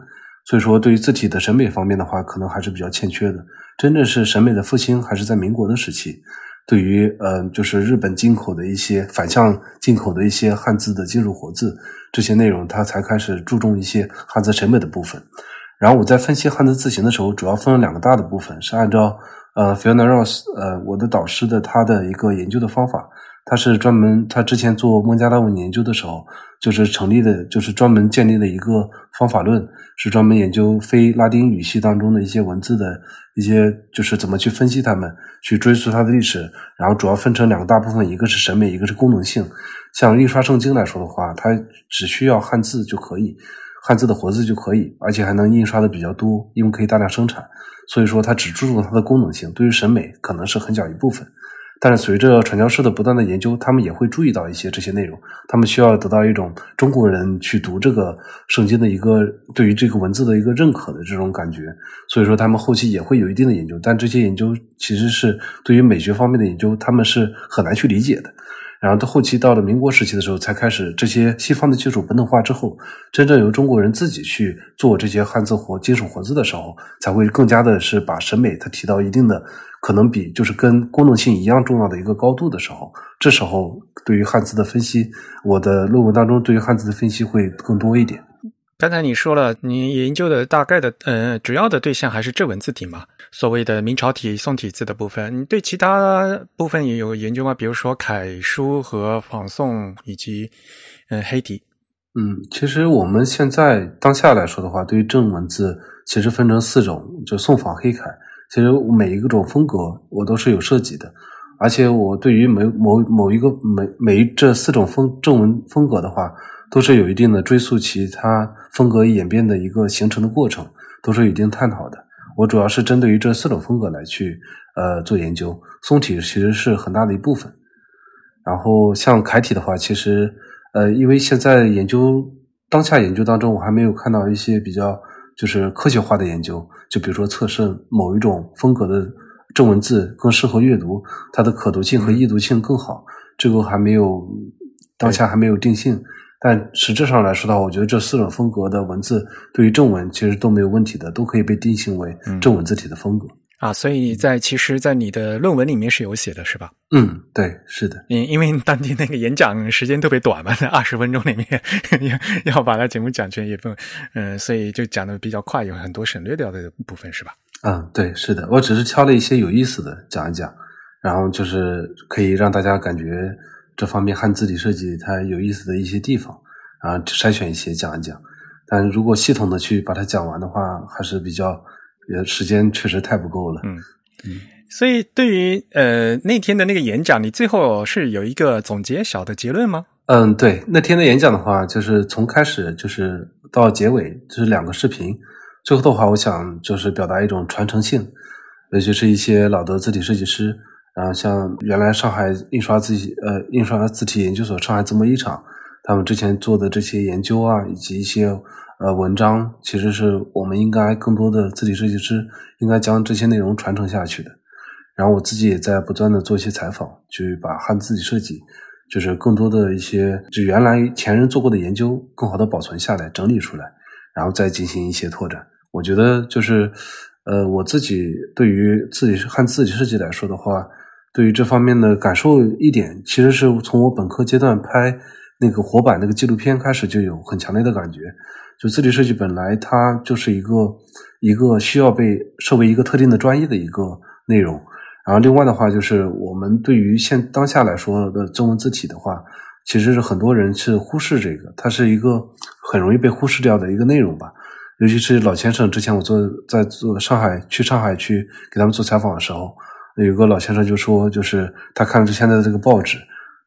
所以说，对于字体的审美方面的话，可能还是比较欠缺的。真正是审美的复兴，还是在民国的时期。对于呃，就是日本进口的一些反向进口的一些汉字的金属活字这些内容，他才开始注重一些汉字审美的部分。然后我在分析汉字字形的时候，主要分了两个大的部分，是按照呃 Fiona Ross 呃我的导师的他的一个研究的方法。他是专门，他之前做孟加拉文研究的时候，就是成立的，就是专门建立了一个方法论，是专门研究非拉丁语系当中的一些文字的一些，就是怎么去分析它们，去追溯它的历史。然后主要分成两个大部分，一个是审美，一个是功能性。像印刷圣经来说的话，它只需要汉字就可以，汉字的活字就可以，而且还能印刷的比较多，因为可以大量生产。所以说，它只注重它的功能性，对于审美可能是很小一部分。但是随着传教士的不断的研究，他们也会注意到一些这些内容。他们需要得到一种中国人去读这个圣经的一个对于这个文字的一个认可的这种感觉。所以说，他们后期也会有一定的研究。但这些研究其实是对于美学方面的研究，他们是很难去理解的。然后到后期到了民国时期的时候，才开始这些西方的技术本土化之后，真正由中国人自己去做这些汉字活金属活字的时候，才会更加的是把审美它提到一定的。可能比就是跟功能性一样重要的一个高度的时候，这时候对于汉字的分析，我的论文当中对于汉字的分析会更多一点。刚才你说了，你研究的大概的呃主要的对象还是正文字体嘛，所谓的明朝体、宋体字的部分。你对其他部分也有研究吗？比如说楷书和仿宋以及嗯黑体。嗯，其实我们现在当下来说的话，对于正文字其实分成四种，就宋仿黑楷。其实每一个种风格我都是有设计的，而且我对于每某某一个每每这四种风正文风格的话，都是有一定的追溯其他风格演变的一个形成的过程，都是有一定探讨的。我主要是针对于这四种风格来去呃做研究，宋体其实是很大的一部分。然后像楷体的话，其实呃因为现在研究当下研究当中，我还没有看到一些比较。就是科学化的研究，就比如说测试某一种风格的正文字更适合阅读，它的可读性和易读性更好，这个还没有当下还没有定性。但实质上来说的话，我觉得这四种风格的文字对于正文其实都没有问题的，都可以被定性为正文字体的风格。啊，所以在其实，在你的论文里面是有写的，是吧？嗯，对，是的。因因为当天那个演讲时间特别短嘛，在二十分钟里面 要要把它节目讲全，也不嗯，所以就讲的比较快，有很多省略掉的部分，是吧？嗯，对，是的，我只是挑了一些有意思的讲一讲，然后就是可以让大家感觉这方面汉字体设计它有意思的一些地方，然后筛选一些讲一讲。但如果系统的去把它讲完的话，还是比较。也时间确实太不够了，嗯嗯，所以对于呃那天的那个演讲，你最后是有一个总结小的结论吗？嗯，对，那天的演讲的话，就是从开始就是到结尾，就是两个视频。最后的话，我想就是表达一种传承性，尤其是一些老的字体设计师，然后像原来上海印刷字体呃印刷字体研究所上海字模一厂，他们之前做的这些研究啊，以及一些。呃，文章其实是我们应该更多的字体设计师应该将这些内容传承下去的。然后我自己也在不断的做一些采访，去把汉字体设计，就是更多的一些就原来前人做过的研究，更好的保存下来，整理出来，然后再进行一些拓展。我觉得就是，呃，我自己对于自己汉字体设计来说的话，对于这方面的感受一点，其实是从我本科阶段拍那个活版那个纪录片开始就有很强烈的感觉。就字体设计本来它就是一个一个需要被设为一个特定的专业的一个内容，然后另外的话就是我们对于现当下来说的中文字体的话，其实是很多人是忽视这个，它是一个很容易被忽视掉的一个内容吧。尤其是老先生之前我做在做上海去上海去给他们做采访的时候，有个老先生就说，就是他看着现在的这个报纸。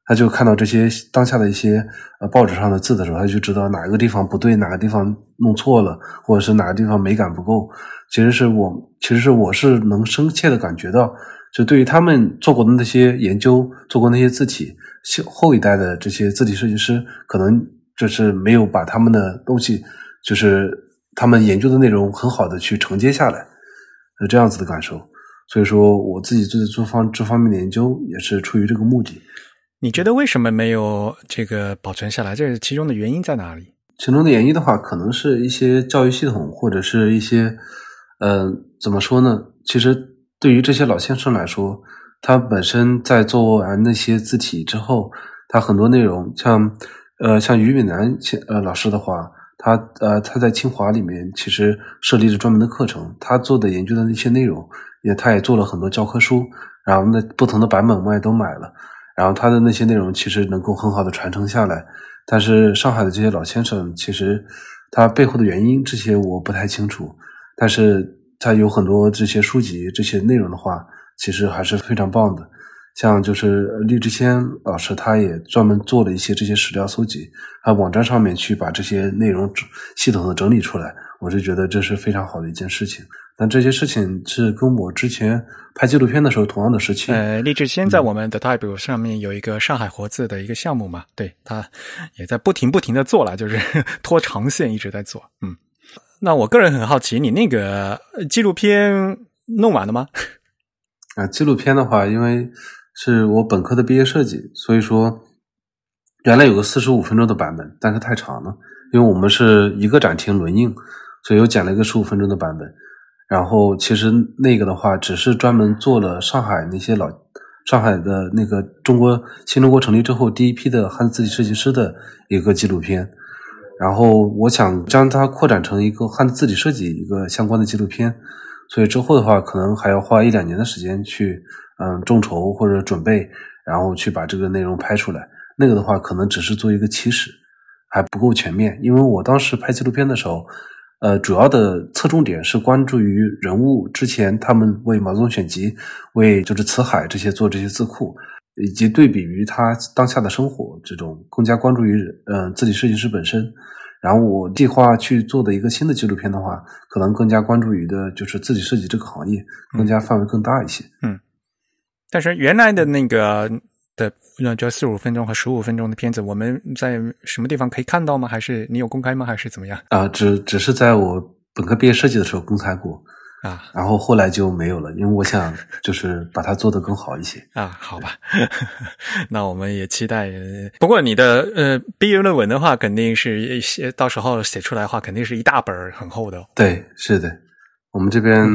他就看到这些当下的一些呃报纸上的字的时候，他就知道哪个地方不对，哪个地方弄错了，或者是哪个地方美感不够。其实是我，其实是我是能深切的感觉到，就对于他们做过的那些研究，做过那些字体，后一代的这些字体设计师，可能就是没有把他们的东西，就是他们研究的内容很好的去承接下来，是这样子的感受。所以说，我自己做做方这方面的研究，也是出于这个目的。你觉得为什么没有这个保存下来？这是其中的原因在哪里？其中的原因的话，可能是一些教育系统，或者是一些，嗯，怎么说呢？其实对于这些老先生来说，他本身在做完那些字体之后，他很多内容，像呃，像俞敏南呃老师的话，他呃他在清华里面其实设立了专门的课程，他做的研究的那些内容，也他也做了很多教科书，然后那不同的版本我也都买了。然后他的那些内容其实能够很好的传承下来，但是上海的这些老先生，其实他背后的原因这些我不太清楚，但是他有很多这些书籍这些内容的话，其实还是非常棒的。像就是厉志谦老师，他也专门做了一些这些史料搜集，啊，网站上面去把这些内容系统的整理出来，我是觉得这是非常好的一件事情。但这些事情是跟我之前拍纪录片的时候同样的事情。呃，励志先在我们的 Type 上面有一个上海活字的一个项目嘛，对他也在不停不停的做了，就是 拖长线一直在做。嗯，那我个人很好奇，你那个纪录片弄完了吗？啊，纪录片的话，因为是我本科的毕业设计，所以说原来有个四十五分钟的版本，但是太长了，因为我们是一个展厅轮映，所以又剪了一个十五分钟的版本。然后其实那个的话，只是专门做了上海那些老上海的那个中国新中国成立之后第一批的汉字体设计师的一个纪录片。然后我想将它扩展成一个汉字字体设计一个相关的纪录片，所以之后的话可能还要花一两年的时间去嗯众筹或者准备，然后去把这个内容拍出来。那个的话可能只是做一个起始，还不够全面，因为我当时拍纪录片的时候。呃，主要的侧重点是关注于人物之前，他们为毛泽东选集、为就是辞海这些做这些字库，以及对比于他当下的生活，这种更加关注于嗯字体设计师本身。然后我计划去做的一个新的纪录片的话，可能更加关注于的就是字体设计这个行业，更加范围更大一些。嗯，但是原来的那个。的那就四五分钟和十五分钟的片子，我们在什么地方可以看到吗？还是你有公开吗？还是怎么样？啊，只只是在我本科毕业设计的时候公开过啊，然后后来就没有了，因为我想就是把它做得更好一些啊。好吧，那我们也期待。不过你的呃毕业论文的话，肯定是写到时候写出来的话，肯定是一大本很厚的。对，是的。我们这边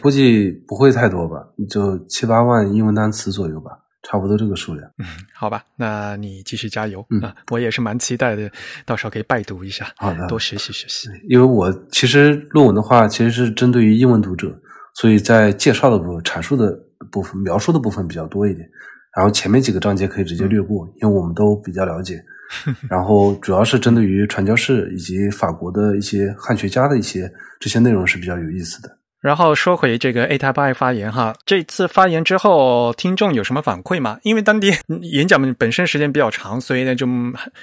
估计不会太多吧，就七八万英文单词左右吧，差不多这个数量。嗯，好吧，那你继续加油。嗯，我也是蛮期待的，到时候可以拜读一下，好的，多学习学习。因为我其实论文的话，其实是针对于英文读者，所以在介绍的部分、阐述的部分、描述的部分比较多一点。然后前面几个章节可以直接略过，因为我们都比较了解。然后主要是针对于传教士以及法国的一些汉学家的一些这些内容是比较有意思的。然后说回这个 A Type I 发言哈，这次发言之后，听众有什么反馈吗？因为当地演讲本身时间比较长，所以呢就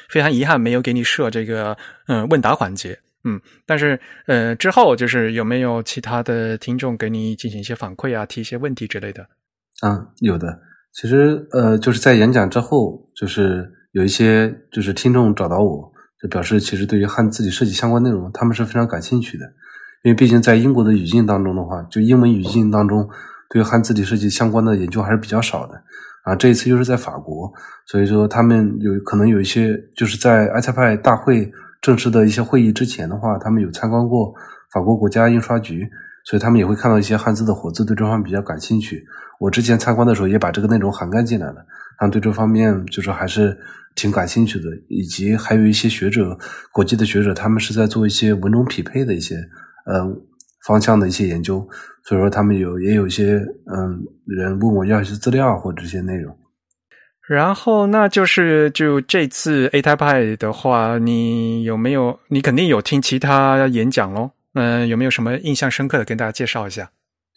非常遗憾没有给你设这个嗯问答环节。嗯，但是呃之后就是有没有其他的听众给你进行一些反馈啊，提一些问题之类的？嗯，有的。其实呃就是在演讲之后就是。有一些就是听众找到我，就表示其实对于汉字体设计相关内容，他们是非常感兴趣的。因为毕竟在英国的语境当中的话，就英文语境当中，对汉字体设计相关的研究还是比较少的。啊，这一次又是在法国，所以说他们有可能有一些就是在 i 蔡派大会正式的一些会议之前的话，他们有参观过法国国家印刷局，所以他们也会看到一些汉字的活字，对这方面比较感兴趣。我之前参观的时候也把这个内容涵盖进来了，然后对这方面就是还是。挺感兴趣的，以及还有一些学者，国际的学者，他们是在做一些文种匹配的一些呃方向的一些研究，所以说他们有也有一些嗯人问我要一些资料或者这些内容。然后那就是就这次 A Type I 的话，你有没有？你肯定有听其他演讲喽？嗯，有没有什么印象深刻的跟大家介绍一下？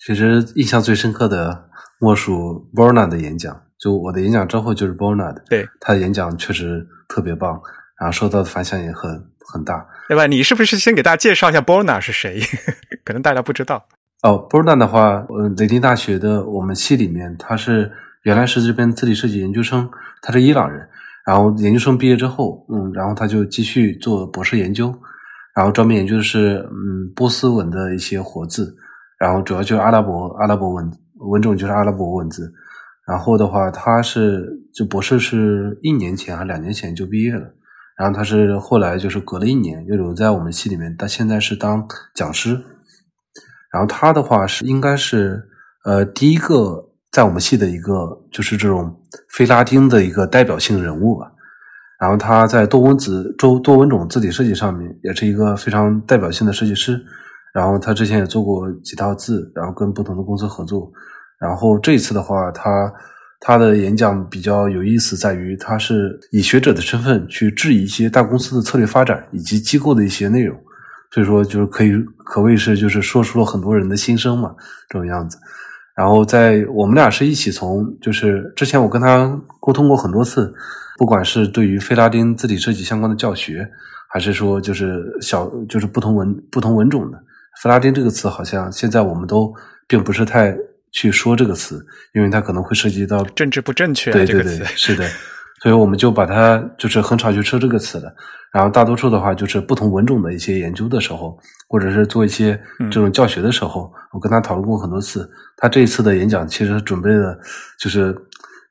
其实印象最深刻的莫属 Borna 的演讲。就我的演讲之后，就是 Borna 的对他的演讲确实特别棒，然后受到的反响也很很大。对吧？你是不是先给大家介绍一下 Borna 是谁？可能大家不知道。哦 Borna 的话，呃，雷丁大学的我们系里面，他是原来是这边字体设计研究生，他是伊朗人。然后研究生毕业之后，嗯，然后他就继续做博士研究，然后专门研究的是嗯波斯文的一些活字，然后主要就是阿拉伯阿拉伯文文种就是阿拉伯文字。然后的话，他是就博士是一年前还两年前就毕业了，然后他是后来就是隔了一年又留在我们系里面，他现在是当讲师。然后他的话是应该是呃第一个在我们系的一个就是这种非拉丁的一个代表性人物吧。然后他在多文字多多文种字体设计上面也是一个非常代表性的设计师。然后他之前也做过几套字，然后跟不同的公司合作。然后这一次的话，他他的演讲比较有意思，在于他是以学者的身份去质疑一些大公司的策略发展以及机构的一些内容，所以说就是可以可谓是就是说出了很多人的心声嘛，这种样子。然后在我们俩是一起从就是之前我跟他沟通过很多次，不管是对于费拉丁字体设计相关的教学，还是说就是小就是不同文不同文种的费拉丁这个词，好像现在我们都并不是太。去说这个词，因为它可能会涉及到政治不正确。对对对，是的，所以我们就把它就是很少去说这个词了。然后大多数的话，就是不同文种的一些研究的时候，或者是做一些这种教学的时候，我跟他讨论过很多次。他这一次的演讲其实准备的，就是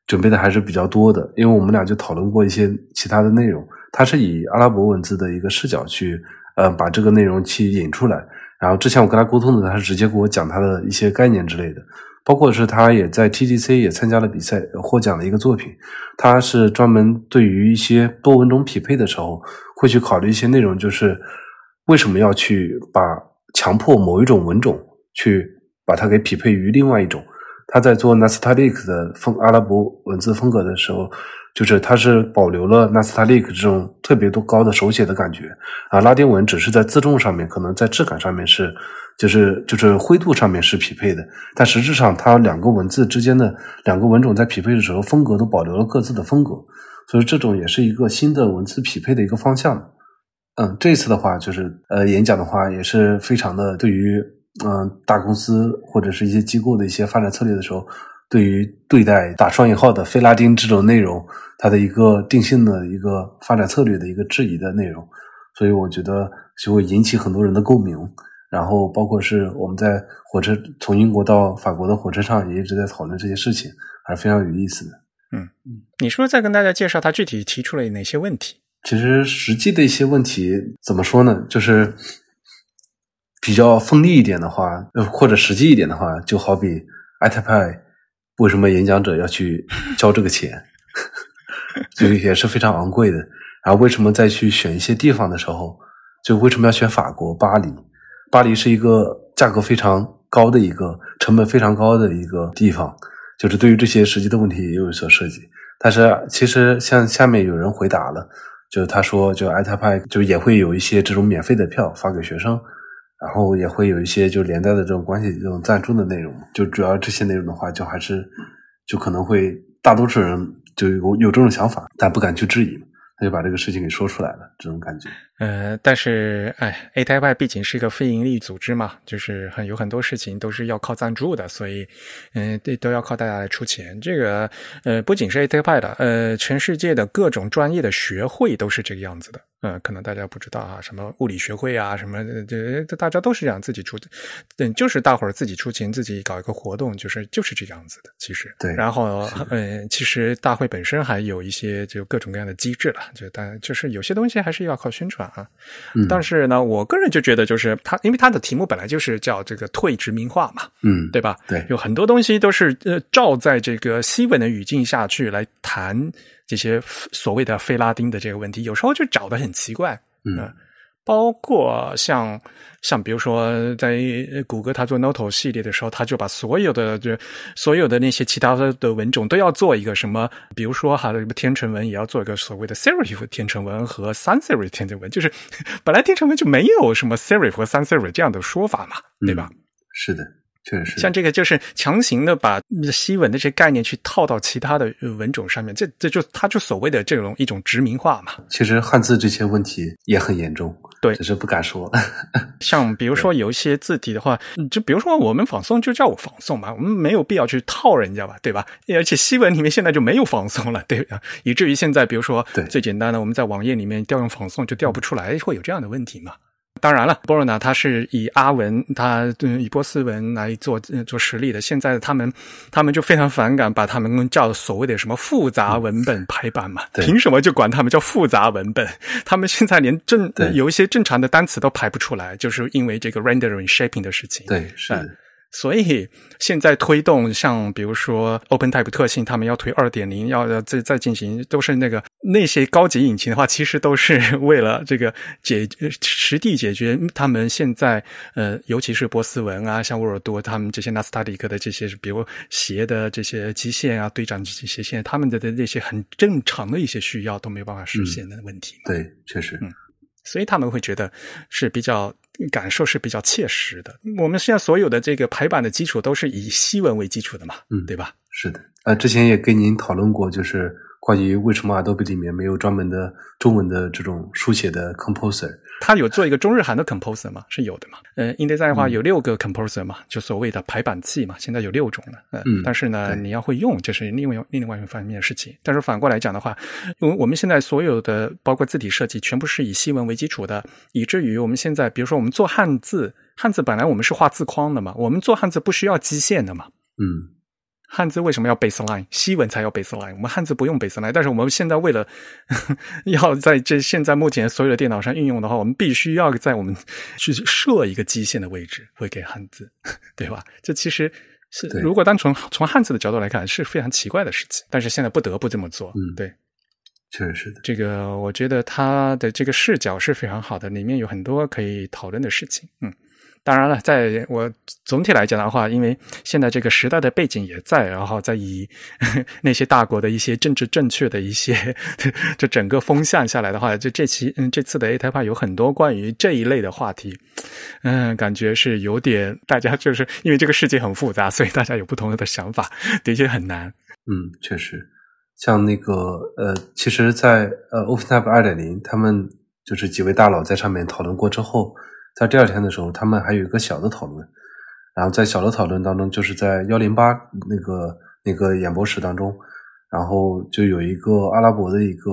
准备的还是比较多的，因为我们俩就讨论过一些其他的内容。他是以阿拉伯文字的一个视角去，呃，把这个内容去引出来。然后之前我跟他沟通的，他是直接给我讲他的一些概念之类的。包括是他也在 TDC 也参加了比赛获奖的一个作品，他是专门对于一些多文种匹配的时候会去考虑一些内容，就是为什么要去把强迫某一种文种去把它给匹配于另外一种。他在做 Nastaliq 的风阿拉伯文字风格的时候。就是它是保留了纳斯塔利克这种特别多高的手写的感觉啊，拉丁文只是在字重上面，可能在质感上面是，就是就是灰度上面是匹配的，但实质上它两个文字之间的两个文种在匹配的时候，风格都保留了各自的风格，所以这种也是一个新的文字匹配的一个方向。嗯，这次的话就是呃演讲的话也是非常的对于嗯大公司或者是一些机构的一些发展策略的时候。对于对待打双引号的非拉丁这种内容，它的一个定性的一个发展策略的一个质疑的内容，所以我觉得就会引起很多人的共鸣。然后包括是我们在火车从英国到法国的火车上也一直在讨论这些事情，还是非常有意思的。嗯嗯，你说再跟大家介绍他具体提出了哪些问题？其实实际的一些问题怎么说呢？就是比较锋利一点的话，呃，或者实际一点的话，就好比 iTPI 为什么演讲者要去交这个钱，就也是非常昂贵的。然后为什么再去选一些地方的时候，就为什么要选法国巴黎？巴黎是一个价格非常高的一个成本非常高的一个地方，就是对于这些实际的问题也有所涉及。但是其实像下面有人回答了，就他说就 iTPI 就也会有一些这种免费的票发给学生。然后也会有一些就连带的这种关系，这种赞助的内容，就主要这些内容的话，就还是就可能会大多数人就有有这种想法，但不敢去质疑，就把这个事情给说出来了，这种感觉。呃，但是哎，A T Y 毕竟是一个非盈利组织嘛，就是很有很多事情都是要靠赞助的，所以嗯，都都要靠大家来出钱。这个呃，不仅是 A T Y 的，呃，全世界的各种专业的学会都是这个样子的。嗯，可能大家不知道啊，什么物理学会啊，什么这这大家都是这样自己出，嗯，就是大伙儿自己出钱，自己搞一个活动，就是就是这样子的。其实，对，然后嗯，其实大会本身还有一些就各种各样的机制了，就但就是有些东西还是要靠宣传啊。嗯但是呢，我个人就觉得，就是它，因为它的题目本来就是叫这个退殖民化嘛，嗯，对吧？对，有很多东西都是呃照在这个西文的语境下去来谈。这些所谓的非拉丁的这个问题，有时候就找的很奇怪，嗯，包括像像比如说在谷歌他做 Noto 系列的时候，他就把所有的就所有的那些其他的的文种都要做一个什么，比如说哈，天成文也要做一个所谓的 Serif 天成文和 Sans Serif 天成文，就是 本来天成文就没有什么 Serif 和 Sans Serif 这样的说法嘛，对吧？是的。确实，像这个就是强行的把西文的这些概念去套到其他的文种上面，这这就他就所谓的这种一种殖民化嘛。其实汉字这些问题也很严重，对，只是不敢说。像比如说有一些字体的话，就比如说我们仿宋就叫我仿宋嘛，我们没有必要去套人家吧，对吧？而且西文里面现在就没有仿宋了，对吧？以至于现在比如说最简单的，我们在网页里面调用仿宋就调不出来，会有这样的问题嘛？当然了，波罗纳他是以阿文，他以波斯文来做做实力的。现在他们他们就非常反感，把他们叫所谓的什么复杂文本排版嘛？凭什么就管他们叫复杂文本？他们现在连正有一些正常的单词都排不出来，就是因为这个 rendering shaping 的事情。对，是。所以现在推动像比如说 OpenType 特性，他们要推二点零，要要再再进行，都是那个那些高级引擎的话，其实都是为了这个解实地解决他们现在呃，尤其是波斯文啊，像沃尔多他们这些纳斯塔里克的这些，比如斜的这些基线啊，对这些斜线，他们的的那些很正常的一些需要都没有办法实现的问题。对，确实，嗯，所以他们会觉得是比较。感受是比较切实的。我们现在所有的这个排版的基础都是以西文为基础的嘛，嗯，对吧？是的。呃，之前也跟您讨论过，就是关于为什么 Adobe 里面没有专门的中文的这种书写的 Composer。它有做一个中日韩的 composer 吗？是有的嘛？嗯，InDesign 的话有六个 composer 嘛，就所谓的排版器嘛，现在有六种了。嗯，但是呢，你要会用，这是另外另外一方面的事情。但是反过来讲的话，因为我们现在所有的包括字体设计，全部是以西文为基础的，以至于我们现在，比如说我们做汉字，汉字本来我们是画字框的嘛，我们做汉字不需要基线的嘛。嗯。汉字为什么要 baseline？西文才要 baseline。我们汉字不用 baseline，但是我们现在为了 要在这现在目前所有的电脑上运用的话，我们必须要在我们去设一个基线的位置，会给汉字，对吧？这其实是如果单纯从汉字的角度来看是非常奇怪的事情，但是现在不得不这么做。嗯，对，确实是的。这个我觉得他的这个视角是非常好的，里面有很多可以讨论的事情。嗯。当然了，在我总体来讲的话，因为现在这个时代的背景也在，然后再以 那些大国的一些政治正确的一些，这整个风向下来的话，就这期嗯这次的 A 台派有很多关于这一类的话题，嗯，感觉是有点大家就是因为这个世界很复杂，所以大家有不同的想法，的确很难。嗯，确实，像那个呃，其实，在呃 OpenType 二点零，他们就是几位大佬在上面讨论过之后。在第二天的时候，他们还有一个小的讨论，然后在小的讨论当中，就是在幺零八那个那个演播室当中，然后就有一个阿拉伯的一个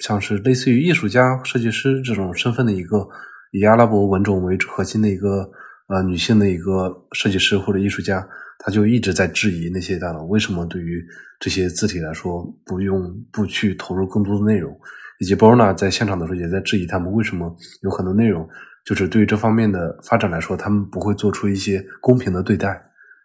像是类似于艺术家、设计师这种身份的一个以阿拉伯文种为核心的一个呃女性的一个设计师或者艺术家，他就一直在质疑那些大佬为什么对于这些字体来说不用不去投入更多的内容，以及包娜在现场的时候也在质疑他们为什么有很多内容。就是对于这方面的发展来说，他们不会做出一些公平的对待，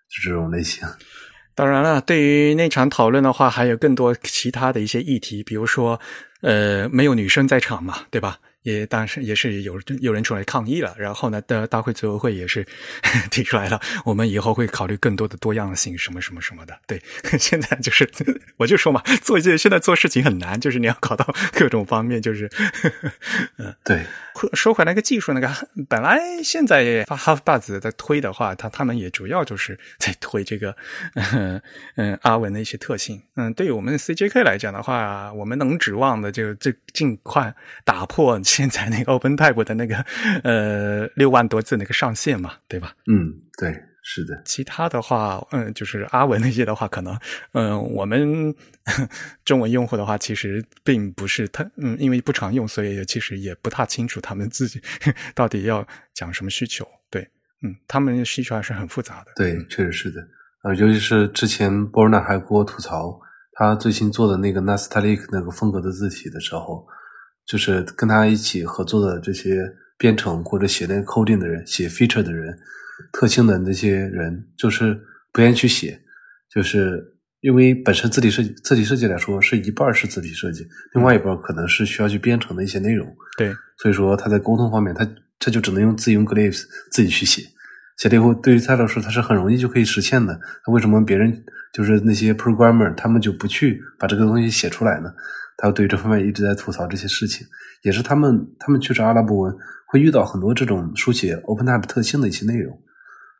就这种类型。当然了，对于那场讨论的话，还有更多其他的一些议题，比如说，呃，没有女生在场嘛，对吧？也当时也是有有人出来抗议了，然后呢，的大会组委会也是 提出来了，我们以后会考虑更多的多样性，什么什么什么的。对，现在就是我就说嘛，做一件现在做事情很难，就是你要搞到各种方面，就是 嗯，对。说回来，个技术那个本来现在哈佛大子在推的话，他他们也主要就是在推这个嗯阿文的一些特性。嗯，对于我们 CJK 来讲的话，我们能指望的就这尽快打破。现在那个 OpenType 的那个 呃六万多字那个上限嘛，对吧？嗯，对，是的。其他的话，嗯，就是阿文那些的话，可能嗯，我们中文用户的话，其实并不是太嗯，因为不常用，所以其实也不太清楚他们自己 到底要讲什么需求。对，嗯，他们需求还是很复杂的。对，确实是的。呃，尤其是之前波尔纳还给我吐槽他最新做的那个 Nastalic 那个风格的字体的时候。就是跟他一起合作的这些编程或者写那个 coding 的人，写 feature 的人，特性的那些人，就是不愿意去写，就是因为本身字体设计，字体设计来说是一半是字体设计，另外一半可能是需要去编程的一些内容。对，所以说他在沟通方面，他他就只能用自己用 glyphs 自己去写，写了以后对于他来说他是很容易就可以实现的。他为什么别人就是那些 programmer 他们就不去把这个东西写出来呢？他对这方面一直在吐槽这些事情，也是他们他们确实阿拉伯文会遇到很多这种书写 OpenType 特性的一些内容，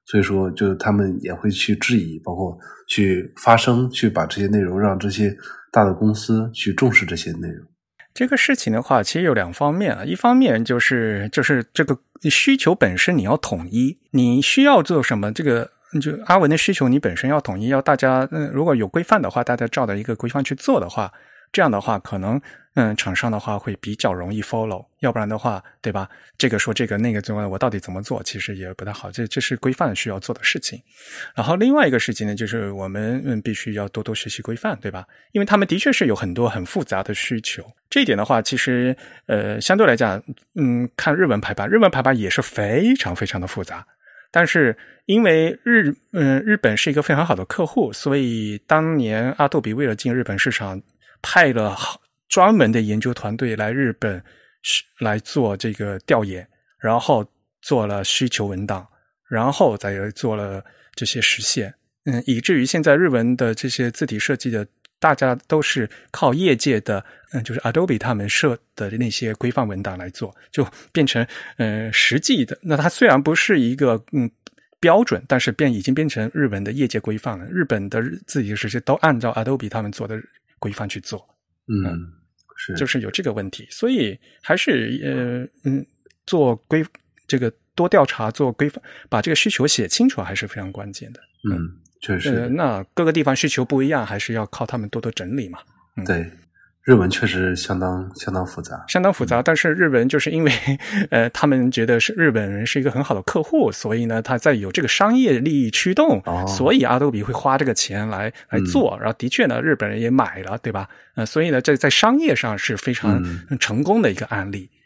所以说就他们也会去质疑，包括去发声，去把这些内容让这些大的公司去重视这些内容。这个事情的话，其实有两方面啊，一方面就是就是这个需求本身你要统一，你需要做什么，这个就阿文的需求你本身要统一，要大家嗯如果有规范的话，大家照着一个规范去做的话。这样的话，可能嗯，厂商的话会比较容易 follow，要不然的话，对吧？这个说这个，那个做，我到底怎么做，其实也不太好。这这是规范需要做的事情。然后另外一个事情呢，就是我们嗯，必须要多多学习规范，对吧？因为他们的确是有很多很复杂的需求。这一点的话，其实呃，相对来讲，嗯，看日文排版，日文排版也是非常非常的复杂。但是因为日嗯，日本是一个非常好的客户，所以当年阿杜比为了进日本市场。派了专门的研究团队来日本来做这个调研，然后做了需求文档，然后再做了这些实现。嗯，以至于现在日文的这些字体设计的，大家都是靠业界的，嗯，就是 Adobe 他们设的那些规范文档来做，就变成嗯实际的。那它虽然不是一个嗯标准，但是变已经变成日文的业界规范了。日本的字体设计都按照 Adobe 他们做的。规范去做，嗯，是，就是有这个问题，所以还是呃嗯，做规这个多调查，做规范，把这个需求写清楚，还是非常关键的。嗯，确实，那各个地方需求不一样，还是要靠他们多多整理嘛。嗯对。日文确实相当相当复杂，相当复杂。但是日文就是因为，呃，他们觉得是日本人是一个很好的客户，所以呢，他在有这个商业利益驱动，所以阿杜比会花这个钱来来做。然后的确呢，日本人也买了，对吧？呃，所以呢，在在商业上是非常成功的一个案例。嗯，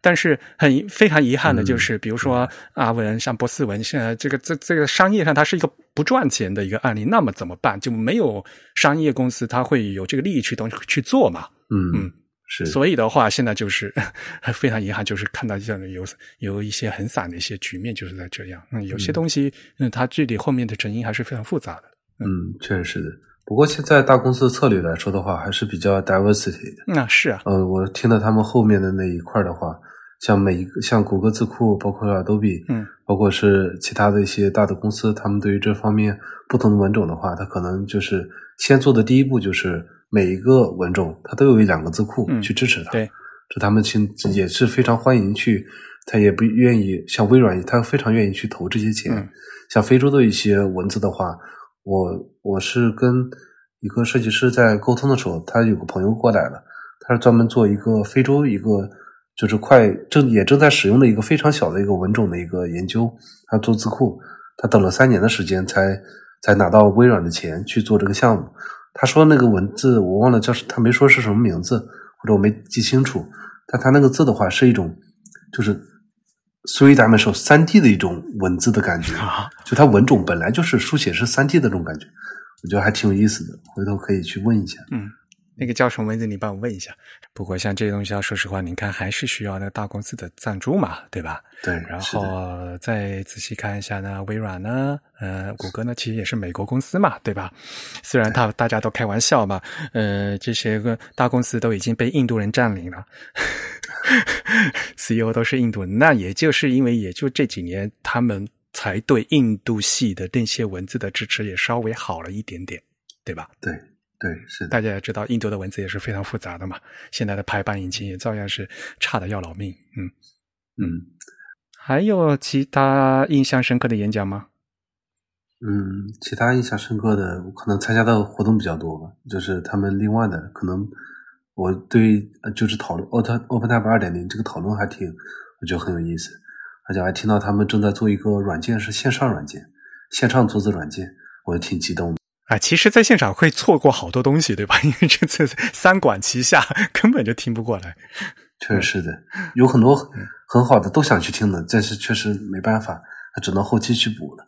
但是很非常遗憾的就是，比如说阿文像波斯文，现在这个这这个商业上它是一个不赚钱的一个案例，那么怎么办？就没有商业公司它会有这个利益驱动去做嘛？嗯嗯，是。所以的话，现在就是 非常遗憾，就是看到这样的有有一些很散的一些局面，就是在这样。嗯，有些东西，嗯，它具体后面的成因还是非常复杂的。嗯，确实是的。不过现在大公司的策略来说的话，还是比较 diversity 的。那是啊，呃，我听到他们后面的那一块的话，像每一个像谷歌字库，包括 Adobe，嗯，包括是其他的一些大的公司，他们对于这方面不同的文种的话，它可能就是先做的第一步就是每一个文种它都有一两个字库去支持它。对，这他们其实也是非常欢迎去，他也不愿意像微软，他非常愿意去投这些钱。像非洲的一些文字的话。我我是跟一个设计师在沟通的时候，他有个朋友过来了，他是专门做一个非洲一个就是快正也正在使用的一个非常小的一个文种的一个研究，他做字库，他等了三年的时间才才拿到微软的钱去做这个项目。他说那个文字我忘了叫，他没说是什么名字，或者我没记清楚，但他那个字的话是一种就是 three dimensional 三 D 的一种文字的感觉，啊，就它文种本来就是书写是三 D 的这种感觉，我觉得还挺有意思的，回头可以去问一下。嗯，那个叫什么名字？你帮我问一下。不过像这些东西，要说实话，您看还是需要那个大公司的赞助嘛，对吧？对，然后再仔细看一下呢，微软呢，呃，谷歌呢，其实也是美国公司嘛，对吧？虽然他大家都开玩笑嘛，呃，这些个大公司都已经被印度人占领了 CEO 都是印度人，那也就是因为也就这几年，他们才对印度系的那些文字的支持也稍微好了一点点，对吧？对对是的，大家也知道，印度的文字也是非常复杂的嘛，现在的排版引擎也照样是差的要老命，嗯。嗯还有其他印象深刻的演讲吗？嗯，其他印象深刻的，我可能参加的活动比较多吧，就是他们另外的，可能我对呃就是讨论 Open OpenType 二点零这个讨论还挺，我觉得很有意思，而且还听到他们正在做一个软件，是线上软件，线上做字软件，我也挺激动的。啊，其实，在现场会错过好多东西，对吧？因为这次三管齐下，根本就听不过来。确实是的，有很多很很好的都想去听的，但是确实没办法，他只能后期去补了。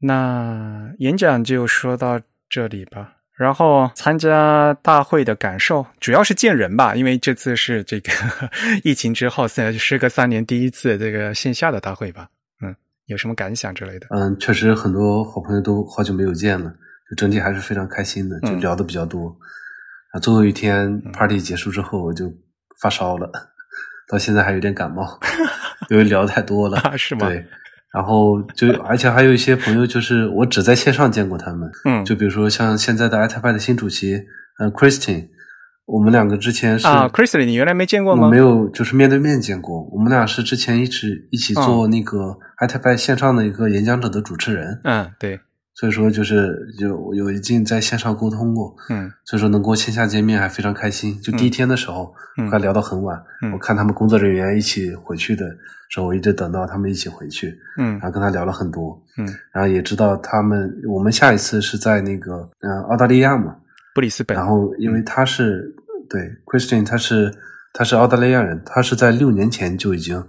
那演讲就说到这里吧。然后参加大会的感受，主要是见人吧，因为这次是这个 疫情之后，现在时隔三年第一次这个线下的大会吧。嗯，有什么感想之类的？嗯，确实很多好朋友都好久没有见了，就整体还是非常开心的，就聊的比较多。啊，最后一天 party 结束之后，我就发烧了，到现在还有点感冒，因为聊太多了，啊是吗对，然后就 而且还有一些朋友，就是我只在线上见过他们，嗯，就比如说像现在的 iTapai 的新主席，呃，Christine，我们两个之前是啊，Christine，你原来没见过吗？我没有，就是面对面见过。我们俩是之前一直一起嗯做那个 iTapai 线上的一个演讲者的主持人，嗯，对，所以说就是有有已经在线上沟通过，嗯所以说能够线下见面还非常开心。就第一天的时候，嗯还聊到很晚，嗯我看他们工作人员一起回去的时候，我一直等到他们一起回去，嗯然后跟他聊了很多，嗯，然后也知道他们我们下一次是在那个嗯、呃澳大利亚嘛，布里斯本，然后因为他是、对 Christian，他是他是澳大利亚人，他是在六年前就已经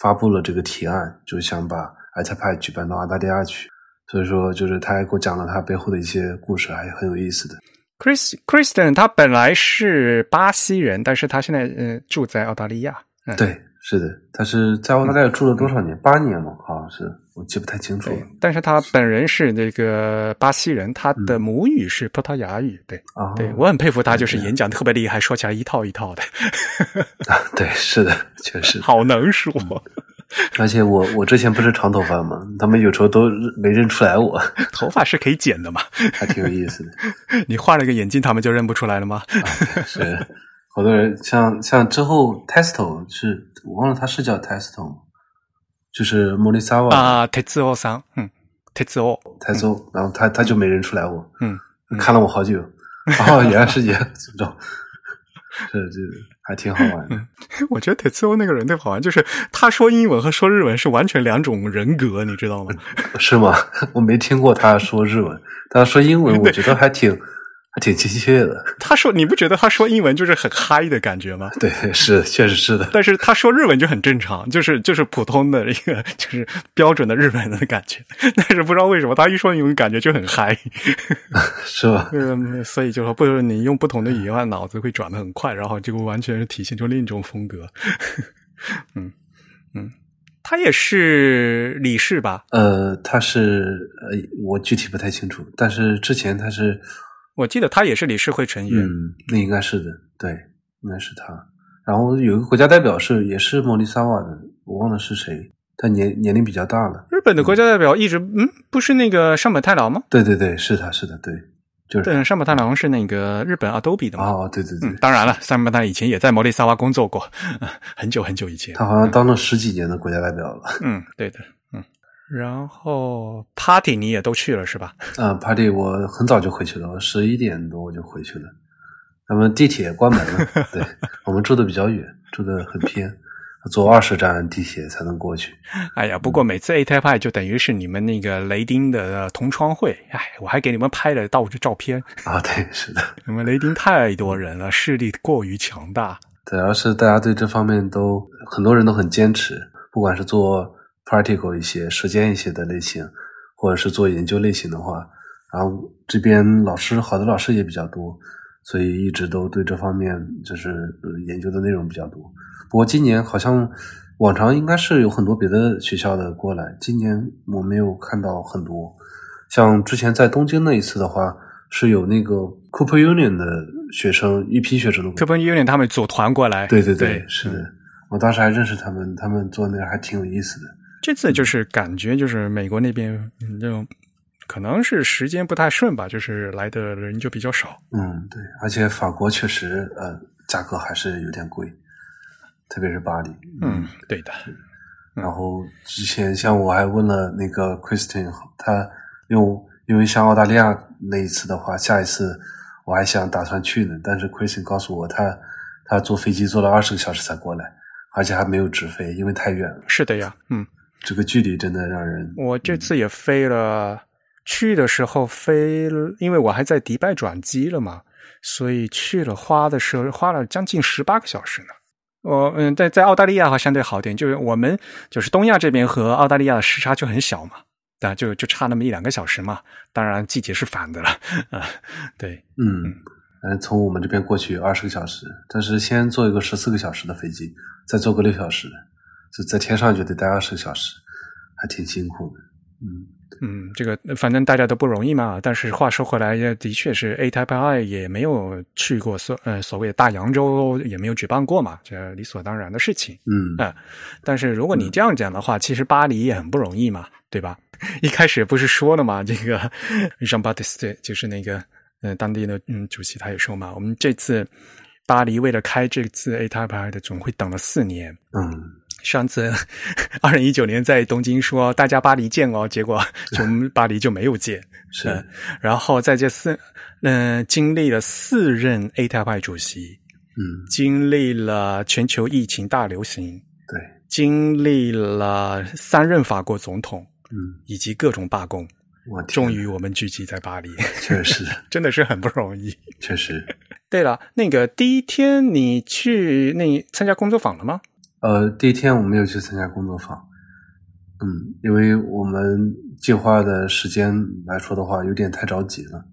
发布了这个提案，就想把 i t a p a 举办到澳大利亚去。所以说，就是他还给我讲了他背后的一些故事，还很有意思的。Chris Kristen 他本来是巴西人，但是他现在呃住在澳大利亚。嗯，对，是的，他是在澳大利亚住了多少年？八年嘛，好像是，我记不太清楚了，但是他本人是那个巴西人，他的母语是葡萄牙语。对，啊。对我很佩服他，就是演讲特别厉害，说起来一套一套的，啊，对，是的，确实。好能说。而且我我之前不是长头发嘛，他们有时候都没认出来我，头发是可以剪的嘛？还挺有意思的。你换了个眼镜，他们就认不出来了吗？是，好多人像像之后 Testo 是我忘了他是叫 Testo 吗？就是莫里萨瓦啊，铁子欧桑，嗯，铁子欧，台州，然后他他就没认出来我，嗯，看了我好久，哦，原来是也 这种，是这还挺好玩的。我觉得铁子欧那个人特别好玩，就是他说英文和说日文是完全两种人格，你知道吗？是吗？我没听过他说日文，他说英文，我觉得还挺还挺亲切的。他说你不觉得他说英文就是很嗨的感觉吗？对，是，确实是的。但是他说日文就很正常，就是就是普通的一个就是标准的日本人的感觉。但是不知道为什么他一说英文感觉就很嗨，是吧？嗯，所以就说不是你用不同的语言，脑子会转的很快，然后就完全是体现出另一种风格。嗯嗯，他也是理事吧？呃，他是呃，我具体不太清楚，但是之前他是，我记得他也是理事会成员。嗯，那应该是的，对，应该是他。然后有一个国家代表是也是莫里萨瓦的，我忘了是谁，他年年龄比较大了。日本的国家代表一直嗯，不是那个上本太郎吗？对对对，是他是的，对，就是他对，上本太郎是那个日本 Adobe 的嘛。哦，对对对嗯，，当然了，上本太郎以前也在摩利萨瓦工作过，很久很久以前。他好像当了十几年的国家代表了。嗯，对的，嗯。然后 party 你也都去了是吧？啊，party 我很早就回去了，我十一点多我就回去了。他们地铁关门了，对我们住的比较远，住的很偏，坐二十站地铁才能过去。哎呀，不过每次 A Type 就等于是你们那个雷丁的同窗会，哎，我还给你们拍了到处照片。啊，对，是的，你们雷丁太多人了，势力过于强大。主要是大家对这方面都很多人都很坚持，不管是做 practical 一些、实践一些的类型，或者是做研究类型的话，然后这边老师好的老师也比较多，所以一直都对这方面就是研究的内容比较多。不过今年好像往常应该是有很多别的学校的过来，今年我没有看到很多。像之前在东京那一次的话，是有那个 Cooper Union 的学生一批学生的 Cooper Union 他们组团过来，对对对，是的，我当时还认识他们，他们做那个还挺有意思的。这次就是感觉就是美国那边这种可能是时间不太顺吧，就是来的人就比较少。嗯，对，而且法国确实呃价格还是有点贵，特别是巴黎。嗯，对的。然后之前像我还问了那个 Christine，他。因为因为像澳大利亚那一次的话，下一次我还想打算去呢，但是 Christian 告诉我，他他坐飞机坐了二十个小时才过来，而且还没有直飞，因为太远了。是的呀，嗯，这个距离真的让人……我这次也飞了，去的时候飞，因为我还在迪拜转机了嘛，所以去了花的时候花了将近十八个小时呢。我嗯，在在澳大利亚的话相对好点，就是我们就是东亚这边和澳大利亚的时差就很小嘛。但就就差那么一两个小时嘛，当然季节是反的了啊。对，嗯嗯，从我们这边过去二十个小时，但是先坐一个十四个小时的飞机，再坐个六小时，就在天上就得待二十个小时，还挺辛苦的。嗯嗯，这个反正大家都不容易嘛。但是话说回来，也的确是 A Type I 也没有去过所呃所谓的大洋洲，也没有举办过嘛，这理所当然的事情。嗯啊，但是如果你这样讲的话，其实巴黎也很不容易嘛，对吧？一开始不是说了嘛，这个 Jean Baptiste 就是那个呃当地的嗯主席，他也说嘛，我们这次巴黎为了开这次 A Type I 的总会等了四年。嗯，上次 二零一九年在东京说大家巴黎见哦，结果 我们巴黎就没有见。是，然后在这四嗯经历了四任 A Type I 主席，嗯，经历了全球疫情大流行，对，经历了三任法国总统。嗯，以及各种罢工，我终于我们聚集在巴黎，确实真的是很不容易。确实，对了，那个第一天你去那参加工作坊了吗？呃，第一天我没有去参加工作坊，嗯，因为我们计划的时间来说的话，有点太着急了，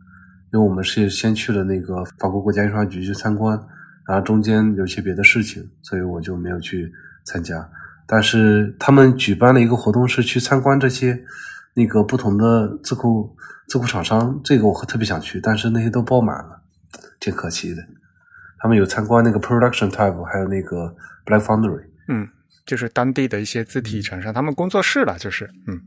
因为我们是先去了那个法国国家印刷局去参观，然后中间有些别的事情，所以我就没有去参加。但是他们举办了一个活动，是去参观这些那个不同的字库字库厂商，这个我特别想去，但是那些都爆满了，挺可惜的。他们有参观那个 Production Type，还有那个 Black Foundry，嗯，就是当地的一些字体厂商，他们工作室了，就是嗯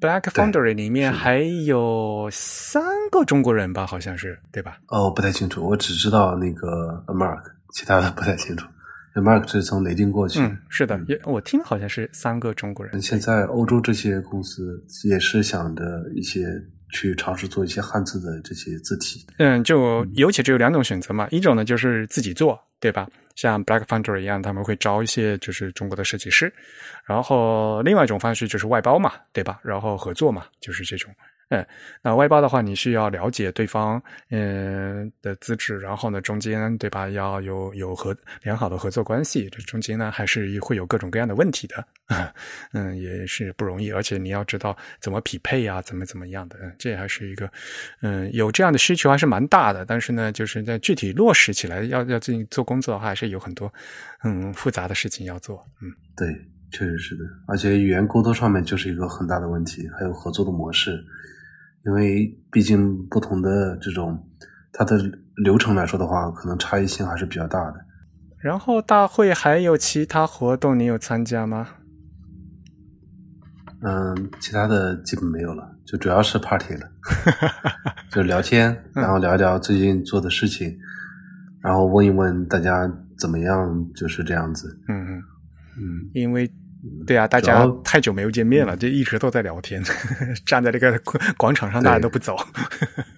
，Black Foundry 里面还有三个中国人吧，好像是对吧？哦，不太清楚，我只知道那个 Mark，其他的不太清楚。Mark 是从雷丁过去，嗯，是的，也我听好像是三个中国人。现在欧洲这些公司也是想着一些去尝试做一些汉字的这些字体。嗯，就尤其只有两种选择嘛，一种呢就是自己做，对吧？像 Black Foundry 一样，他们会招一些就是中国的设计师，然后另外一种方式就是外包嘛，对吧？然后合作嘛，就是这种。嗯，那外包的话，你需要了解对方嗯的资质，然后呢，中间对吧，要有有合良好的合作关系。这中间呢，还是会有各种各样的问题的，嗯，也是不容易。而且你要知道怎么匹配啊，怎么怎么样的，嗯，这还是一个嗯有这样的需求还是蛮大的。但是呢，就是在具体落实起来，要要进行做工作的话，还是有很多嗯复杂的事情要做。嗯，对，确实是的。而且语言沟通上面就是一个很大的问题，还有合作的模式。因为毕竟不同的这种它的流程来说的话，可能差异性还是比较大的。然后大会还有其他活动，你有参加吗？嗯，其他的基本没有了，就主要是 party 了，就聊天，然后聊一聊最近做的事情，然后问一问大家怎么样，就是这样子。嗯嗯嗯，因为。对啊，大家太久没有见面了，就一直都在聊天，站在这个广 场上，大家都不走。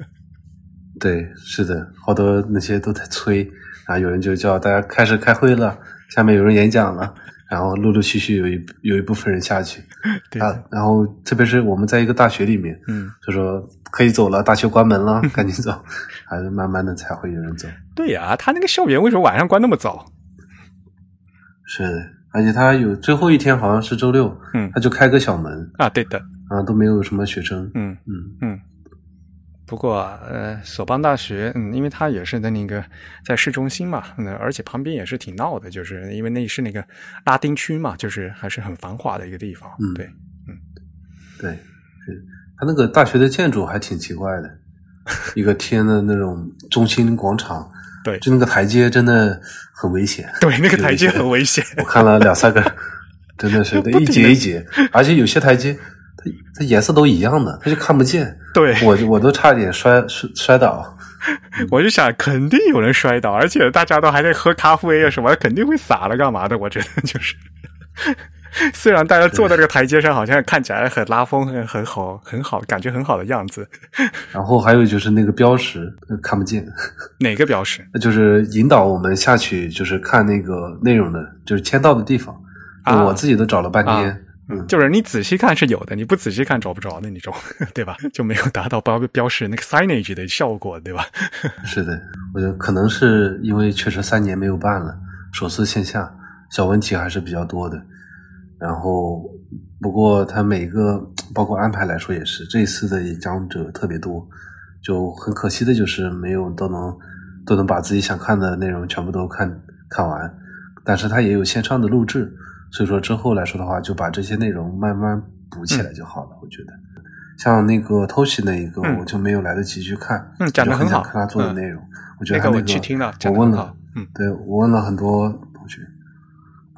对，是的，好多那些都在催，然后有人就叫大家开始开会了，下面有人演讲了，然后陆陆续续有一有一部分人下去。啊，然后特别是我们在一个大学里面，嗯，就说可以走了，大学关门了，赶紧 走，还是慢慢的才会有人走。对呀，他那个校园为什么晚上关那么早？是。而且他有最后一天好像是周六，嗯他就开个小门啊，对的，啊，都没有什么学生。嗯嗯嗯。不过，呃，索邦大学，嗯，因为它也是在那个在市中心嘛，嗯，而且旁边也是挺闹的，就是因为那是那个拉丁区嘛，就是还是很繁华的一个地方。嗯对，对，是它那个大学的建筑还挺奇怪的，一个天的那种中心广场，对就那个台阶真的很危险。对，那个台阶很危险。我看了两三个，真的是 一不停地节一节，而且有些台阶它它颜色都一样的，它就看不见。对，我我都差点摔摔摔倒。我就想，肯定有人摔倒，而且大家都还在喝咖啡啊什么，肯定会洒了干嘛的？我觉得就是，虽然大家坐在这个台阶上，好像看起来很拉风、很很好、很好，感觉很好的样子。然后还有就是那个标识呃看不见，哪个标识？就是引导我们下去，就是看那个内容的，就是签到的地方。啊我自己都找了半天。啊嗯，就是你仔细看是有的，你不仔细看找不着的那种，对吧？就没有达到标标识那个 signage 的效果，对吧？是的，我觉得可能是因为确实三年没有办了，首次线下，小问题还是比较多的。然后，不过他每个包括安排来说也是，这一次的演讲者特别多，就很可惜的就是没有都能都能把自己想看的内容全部都看看完。但是他也有线上的录制，所以说之后来说的话，就把这些内容慢慢补起来就好了。我觉得，像那个 Toshi 那一个，嗯我就没有来得及去看，就很想看他做的嗯内容。我觉得那个我去听了，我问了对我问了很多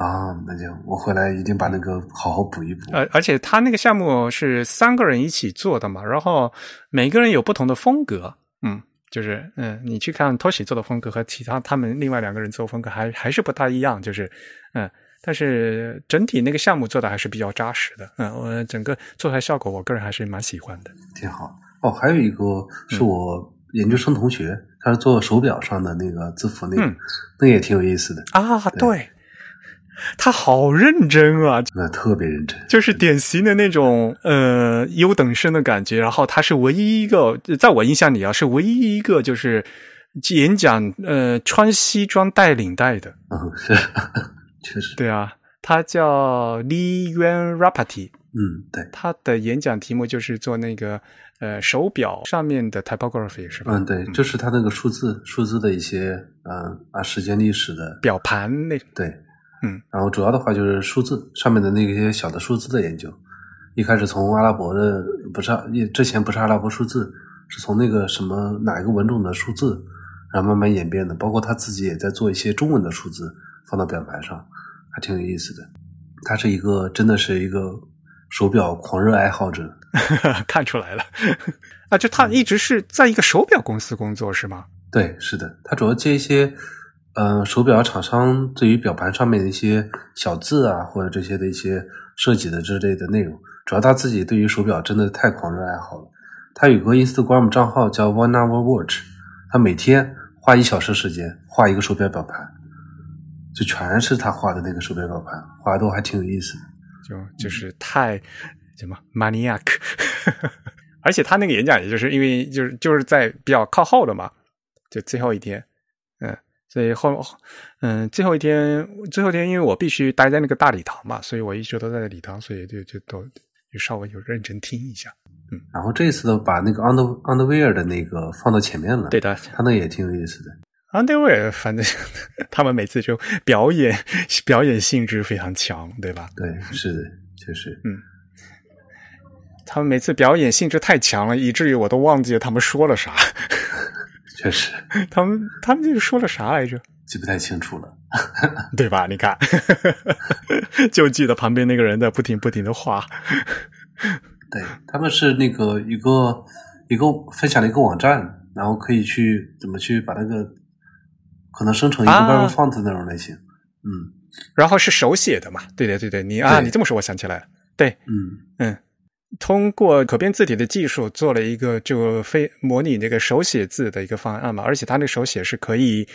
啊，那就我回来一定把那个好好补一补。呃，而且他那个项目是三个人一起做的嘛，然后每个人有不同的风格，嗯，就是嗯，你去看 Toshi 做的风格和其他他们另外两个人做的风格还还是不大一样，就是嗯，但是整体那个项目做的还是比较扎实的，嗯，我整个做出来效果，我个人还是蛮喜欢的。挺好。哦，还有一个是我研究生同学，他是做手表上的那个字符那个，嗯那个也挺有意思的，啊，对，他好认真啊，那特别认真。就是典型的那种呃优等生的感觉。然后他是唯一一个，在我印象里啊，是唯一一个就是演讲呃穿西装带领带的。嗯，是，确实，对啊，他叫 Lee Yuan Rapati，嗯，对，他的演讲题目就是做那个呃手表上面的 typography 是吧？嗯，对，就是他那个数字数字的一些嗯啊时间历史的，表盘那对，嗯，然后主要的话就是数字上面的那些小的数字的研究。一开始从阿拉伯的不是阿之前不是阿拉伯数字，是从那个什么哪一个文种的数字，然后慢慢演变的。包括他自己也在做一些中文的数字放到表盘上，还挺有意思的。他是一个真的是一个手表狂热爱好者。看出来了啊，就他一直是在一个手表公司工作是吗？对，是的，他主要接一些，呃，手表厂商对于表盘上面的一些小字啊，或者这些的一些设计的之类的内容。主要他自己对于手表真的太狂热爱好了。他有个 Instagram 账号叫 One Hour Watch，他每天花一小时时间画一个手表表盘，就全是他画的那个手表表盘，画的都还挺有意思的。就就是太什么 maniac，而且他那个演讲，也就是因为就是就是在比较靠后的嘛，就最后一天，所以后嗯最后一天最后一天，因为我必须待在那个大礼堂嘛，所以我一直都在礼堂，所以就就都就稍微有认真听一下。嗯然后这次呢，把那个 Under Underwear 的那个放到前面了，对的他那也挺有意思的。，Underwear 反正 他们每次就表演表演性质非常强，对吧？对，是的，确实。嗯他们每次表演性质太强了，以至于我都忘记了他们说了啥。确实 他们他们就是说了啥来着？记不太清楚了。对吧？你看，就记得旁边那个人在不停不停的画。对，他们是那个一个一个分享了一个网站，然后可以去怎么去把那个可能生成一个啊 Bible font 那种类型。嗯然后是手写的嘛？对对对对，你啊，你这么说，我想起来了。对，嗯嗯，通过可变字体的技术做了一个就非模拟那个手写字的一个方案嘛，而且它那个手写是可以，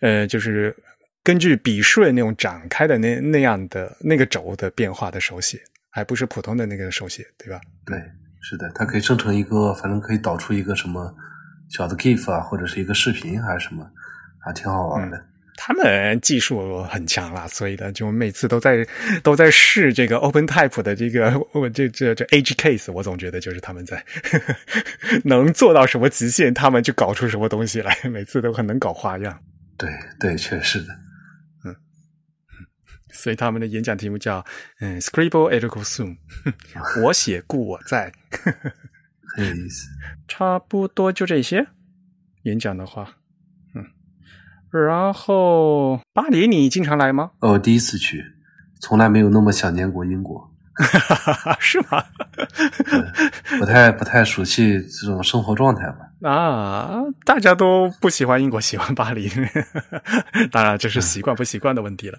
呃，就是根据笔顺那种展开的那那样的那个轴的变化的手写，还不是普通的那个手写，对吧？对，是的，它可以生成一个，反正可以导出一个什么小的 GIF 啊，或者是一个视频还是什么，还挺好玩的。他们技术很强啦，所以呢，就每次都在 都在试这个 Open Type 的这个我这这这 Edge Case，我总觉得就是他们在 能做到什么极限，他们就搞出什么东西来，每次都很能搞花样。对对，确实的。嗯，所以他们的演讲题目叫嗯 Scribble e d u c a Soon，我写故我在，很有意思。差不多就这些演讲的话。然后巴黎，你经常来吗？哦，第一次去，从来没有那么想念过英国，是吗？不太不太熟悉这种生活状态吧？啊，大家都不喜欢英国，喜欢巴黎，当然这是习惯不习惯的问题了。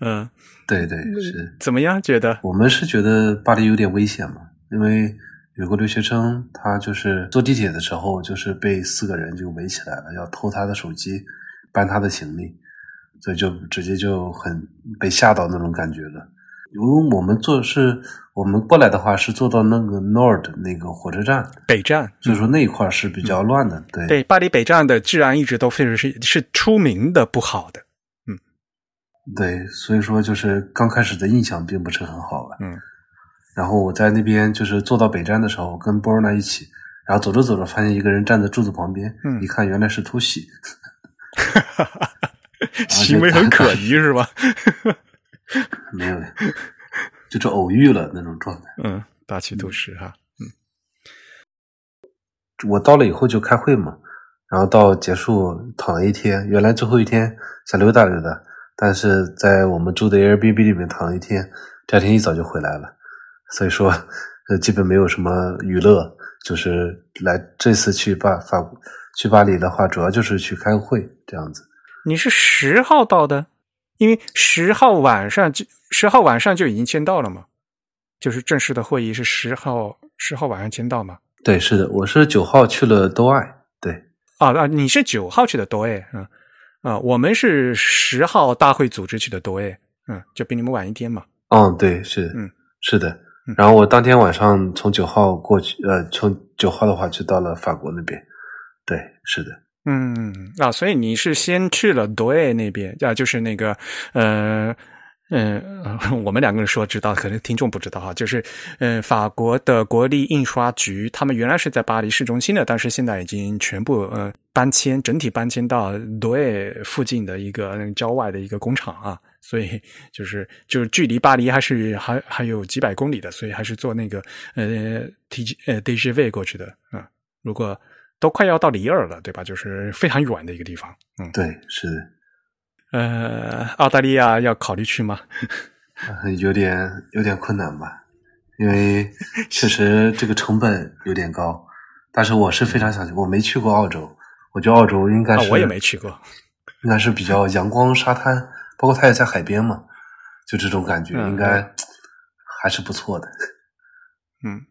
嗯，对对是。怎么样？觉得我们是觉得巴黎有点危险嘛？因为有个留学生，他就是坐地铁的时候，就是被四个人就围起来了，要偷他的手机。搬他的行李，所以就直接就很被吓到那种感觉了。因为我们坐是我们过来的话是坐到那个 Nord 那个火车站北站，所以说那一块是比较乱的。对对，巴黎北站的治安一直都非常是是出名的不好的。嗯，对，所以说就是刚开始的印象并不是很好吧。嗯，然后我在那边就是坐到北站的时候，跟波尔纳一起，然后走着走着发现一个人站在柱子旁边，嗯，一看原来是突袭。哈哈，行为很可疑是吧？没有，就是偶遇了那种状态。嗯，大气都是哈。嗯，我到了以后就开会嘛，然后到结束躺了一天。原来最后一天想溜达溜达，但是在我们住的 Airbnb 里面躺了一天，第二天一早就回来了。所以说，呃，基本没有什么娱乐，就是来这次去把法国。去巴黎的话，主要就是去开会这样子。你是十号到的，因为十号晚上就十号晚上就已经签到了嘛，就是正式的会议是十号十号晚上签到嘛。对，是的，我是九号去了多爱。对，啊啊，你是九号去的多爱，嗯啊，我们是十号大会组织去的多爱，嗯，就比你们晚一天嘛。嗯，对，是，嗯，是的。然后我当天晚上从九号过去，呃，从九号的话就到了法国那边。对，是的，嗯啊，所以你是先去了多埃那边啊，就是那个，呃，嗯，我们两个人说知道，可能听众不知道哈，就是，嗯，法国的国立印刷局，他们原来是在巴黎市中心的，但是现在已经全部呃搬迁，整体搬迁到多埃附近的一个郊外的一个工厂啊，所以就是就是距离巴黎还是还还有几百公里的，所以还是坐那个呃 T G 呃 D G V 过去的啊，如果。都快要到里尔了，对吧？就是非常远的一个地方。嗯，对，是的。呃，澳大利亚要考虑去吗？有点有点困难吧，因为确实这个成本有点高。但是我是非常想去，我没去过澳洲，我觉得澳洲应该是我也没去过，应该是比较阳光沙滩，包括它也在海边嘛，就这种感觉应该还是不错的。嗯。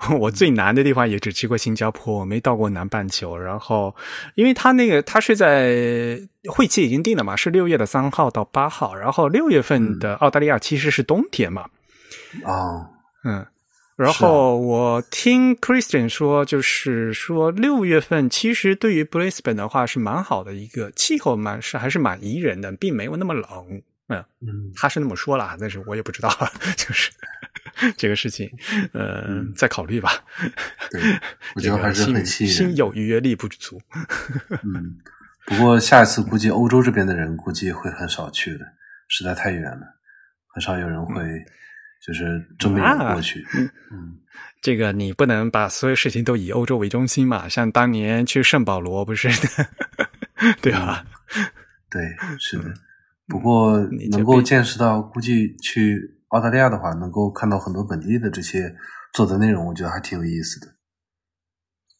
我最难的地方也只去过新加坡，我没到过南半球。然后，因为他那个他是在会期已经定了嘛，是六月的三号到八号。然后六月份的澳大利亚其实是冬天嘛。啊，嗯。然后我听 Christian 说，就是说六月份其实对于 Brisbane 的话是蛮好的一个气候，蛮是还是蛮宜人的，并没有那么冷。嗯嗯，他是那么说了，但是我也不知道，就是。这个事情，呃，再考虑吧。对，我觉得还是很吸引。心有余而力不足。嗯，不过下一次估计欧洲这边的人估计会很少去的，实在太远了，很少有人会就是这么远过去。嗯，这个你不能把所有事情都以欧洲为中心嘛？像当年去圣保罗不是？对吧？对，是的。不过能够见识到，估计去。澳大利亚的话，能够看到很多本地的这些做的内容，我觉得还挺有意思的。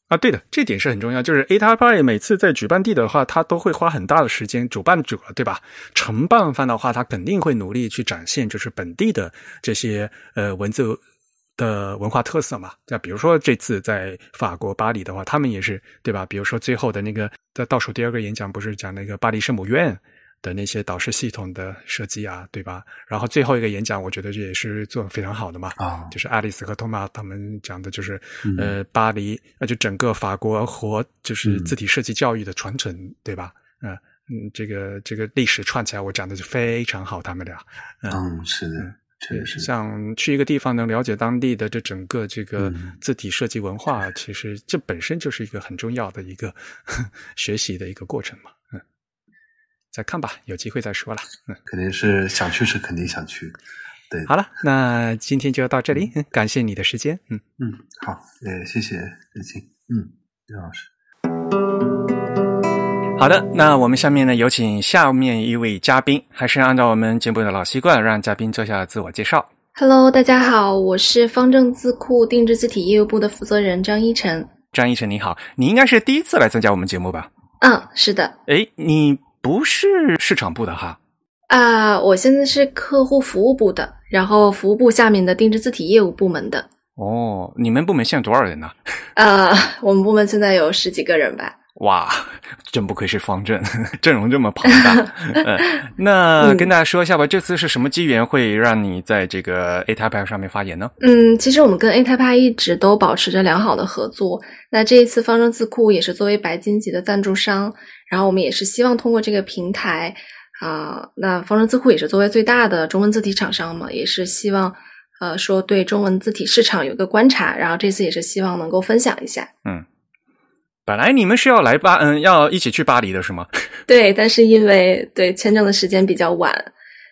啊，对的，这点是很重要。就是 A t a p a 每次在举办地的话，他都会花很大的时间。主办者对吧？承办方的话，他肯定会努力去展现，就是本地的这些呃文字的文化特色嘛。那比如说这次在法国巴黎的话，他们也是对吧？比如说最后的那个在倒数第二个演讲，不是讲那个巴黎圣母院。的那些导师系统的设计啊，对吧？然后最后一个演讲，我觉得这也是做的非常好的嘛。啊，就是爱丽丝和托马他们讲的，就是呃，巴黎，那就整个法国和就是字体设计教育的传承，对吧？嗯，嗯，这个这个历史串起来，我讲的就非常好，他们俩。嗯，是的，确实是。像去一个地方能了解当地的这整个这个字体设计文化，其实这本身就是一个很重要的一个 学习的一个过程嘛。嗯，再看吧，有机会再说了。嗯，肯定是想去是肯定想去。对，好了，那今天就到这里，感谢你的时间。嗯嗯，好，也谢谢李静。嗯，李老师。好的，那我们下面呢，有请下面一位嘉宾，还是按照我们节目的老习惯，让嘉宾做下自我介绍。Hello，大家好，我是方正字库定制字体业务部的负责人张一晨。张一晨，你好，你应该是第一次来参加我们节目吧？嗯，是的。哎，你不是市场部的哈？啊，我现在是客户服务部的，然后服务部下面的定制字体业务部门的。哦，你们部门现在多少人呢？呃，我们部门现在有十几个人吧。哇，真不愧是方正，阵容这么庞大。嗯，那跟大家说一下吧，这次是什么机缘会让你在这个 A Type 上面发言呢？嗯，其实我们跟 A Type 一直都保持着良好的合作。那这一次方正字库也是作为白金级的赞助商，然后我们也是希望通过这个平台啊，那方正字库也是作为最大的中文字体厂商嘛，也是希望呃说对中文字体市场有个观察，然后这次也是希望能够分享一下。嗯。本来你们是要来巴，嗯，要一起去巴黎的是吗？对，但是因为对签证的时间比较晚，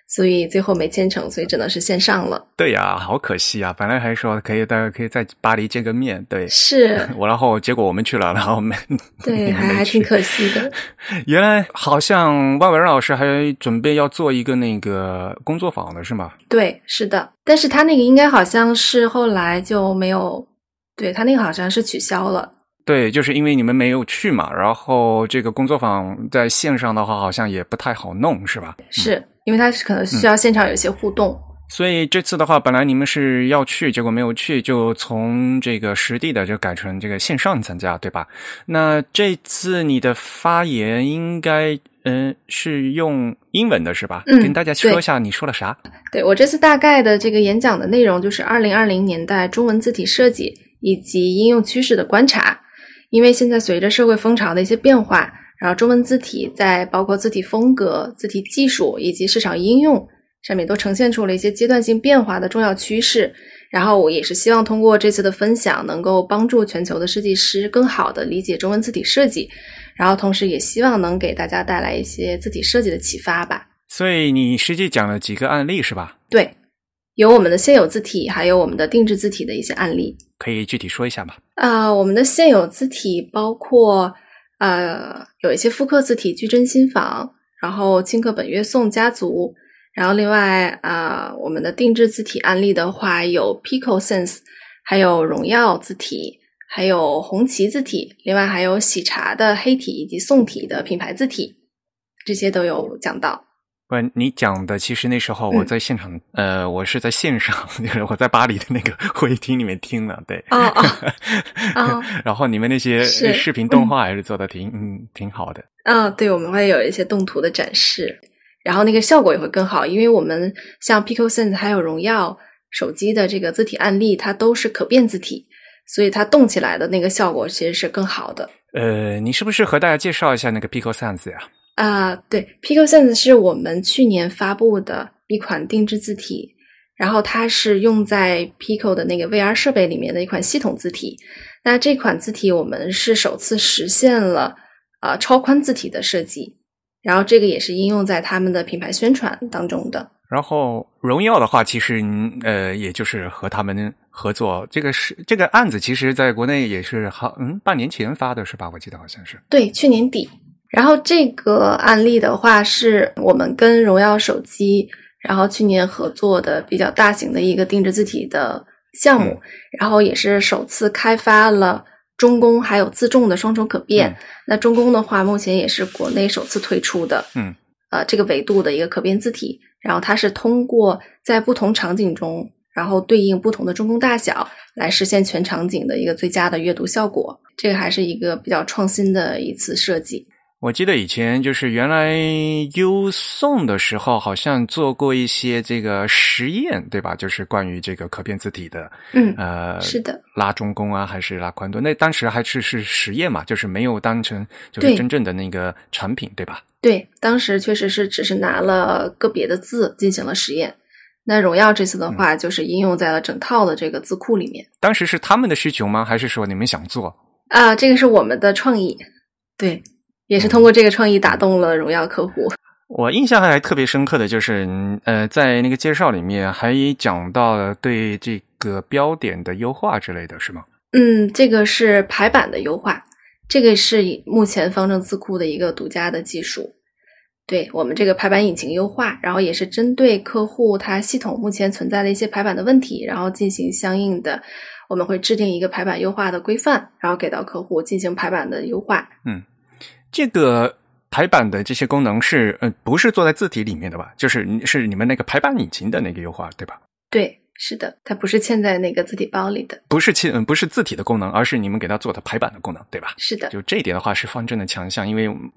所以最后没签成，所以只能是线上了。对呀，好可惜啊！本来还说可以，大家可以在巴黎见个面。对，是 我，然后结果我们去了，然后没对，还还挺可惜的。原来好像万文老师还准备要做一个那个工作坊的是吗？对，是的，但是他那个应该好像是后来就没有，对他那个好像是取消了。对，就是因为你们没有去嘛，然后这个工作坊在线上的话，好像也不太好弄，是吧？是因为它可能需要现场有一些互动，所以这次的话，本来你们是要去，结果没有去，就从这个实地的就改成这个线上参加，对吧？那这次你的发言应该嗯是用英文的是吧？嗯，跟大家说一下你说了啥？对我这次大概的这个演讲的内容就是二零二零年代中文字体设计以及应用趋势的观察。因为现在随着社会风潮的一些变化，然后中文字体在包括字体风格、字体技术以及市场应用上面都呈现出了一些阶段性变化的重要趋势。然后我也是希望通过这次的分享，能够帮助全球的设计师更好的理解中文字体设计，然后同时也希望能给大家带来一些字体设计的启发吧。所以你实际讲了几个案例是吧？对，有我们的现有字体，还有我们的定制字体的一些案例。可以具体说一下吗？啊，我们的现有字体包括呃，有一些复刻字体矩阵新房，然后轻刻本月颂家族，然后另外啊，我们的定制字体案例的话有 Pico Sense，还有荣耀字体，还有红旗字体，另外还有喜茶的黑体以及宋体的品牌字体，这些都有讲到。不，你讲的其实那时候我在现场，呃，我是在线上，就是我在巴黎的那个 会议厅里面听了，对，啊啊，然后你们那些视频动画还是做的挺嗯挺好的，嗯，对，我们会有一些动图的展示，然后那个效果也会更好，因为我们像 Pico Sense 还有荣耀手机的这个字体案例，它都是可变字体，所以它动起来的那个效果其实是更好的。呃，你是不是和大家介绍一下那个 Pico Sense 呀？啊，对，Pico Sense 是我们去年发布的一款定制字体，然后它是用在 Pico 的那个 VR 设备里面的一款系统字体。那这款字体我们是首次实现了啊超宽字体的设计，然后这个也是应用在他们的品牌宣传当中的。然后荣耀的话，其实呃，也就是和他们合作，这个是这个案子，其实在国内也是好嗯半年前发的是吧？我记得好像是对，去年底。然后这个案例的话，是我们跟荣耀手机，然后去年合作的比较大型的一个定制字体的项目，然后也是首次开发了中宫还有自重的双重可变。那中宫的话，目前也是国内首次推出的，嗯，呃，这个维度的一个可变字体。然后它是通过在不同场景中，然后对应不同的中宫大小，来实现全场景的一个最佳的阅读效果。这个还是一个比较创新的一次设计。我记得以前就是原来优送的时候，好像做过一些这个实验，对吧？就是关于这个可变字体的，嗯呃，是的，拉中宫啊，还是拉宽度？那当时还是是实验嘛，就是没有当成就是真正的那个产品，对吧？对，当时确实是只是拿了个别的字进行了实验。那荣耀这次的话，就是应用在了整套的这个字库里面当时是他们的需求吗？还是说你们想做？啊，这个是我们的创意，对，也是通过这个创意打动了荣耀客户。我印象还特别深刻的就是，嗯呃，在那个介绍里面还讲到了对这个标点的优化之类的是吗？嗯，这个是排版的优化，这个是目前方正字库的一个独家的技术。对我们这个排版引擎优化，然后也是针对客户他系统目前存在的一些排版的问题，然后进行相应的，我们会制定一个排版优化的规范，然后给到客户进行排版的优化。这个排版的这些功能是呃不是做在字体里面的吧？就是是你们那个排版引擎的那个优化对吧？对，是的，它不是嵌在那个字体包里的。不是嵌嗯不是字体的功能，而是你们给它做的排版的功能对吧？是的，就这一点的话是方正的强项，因为嗯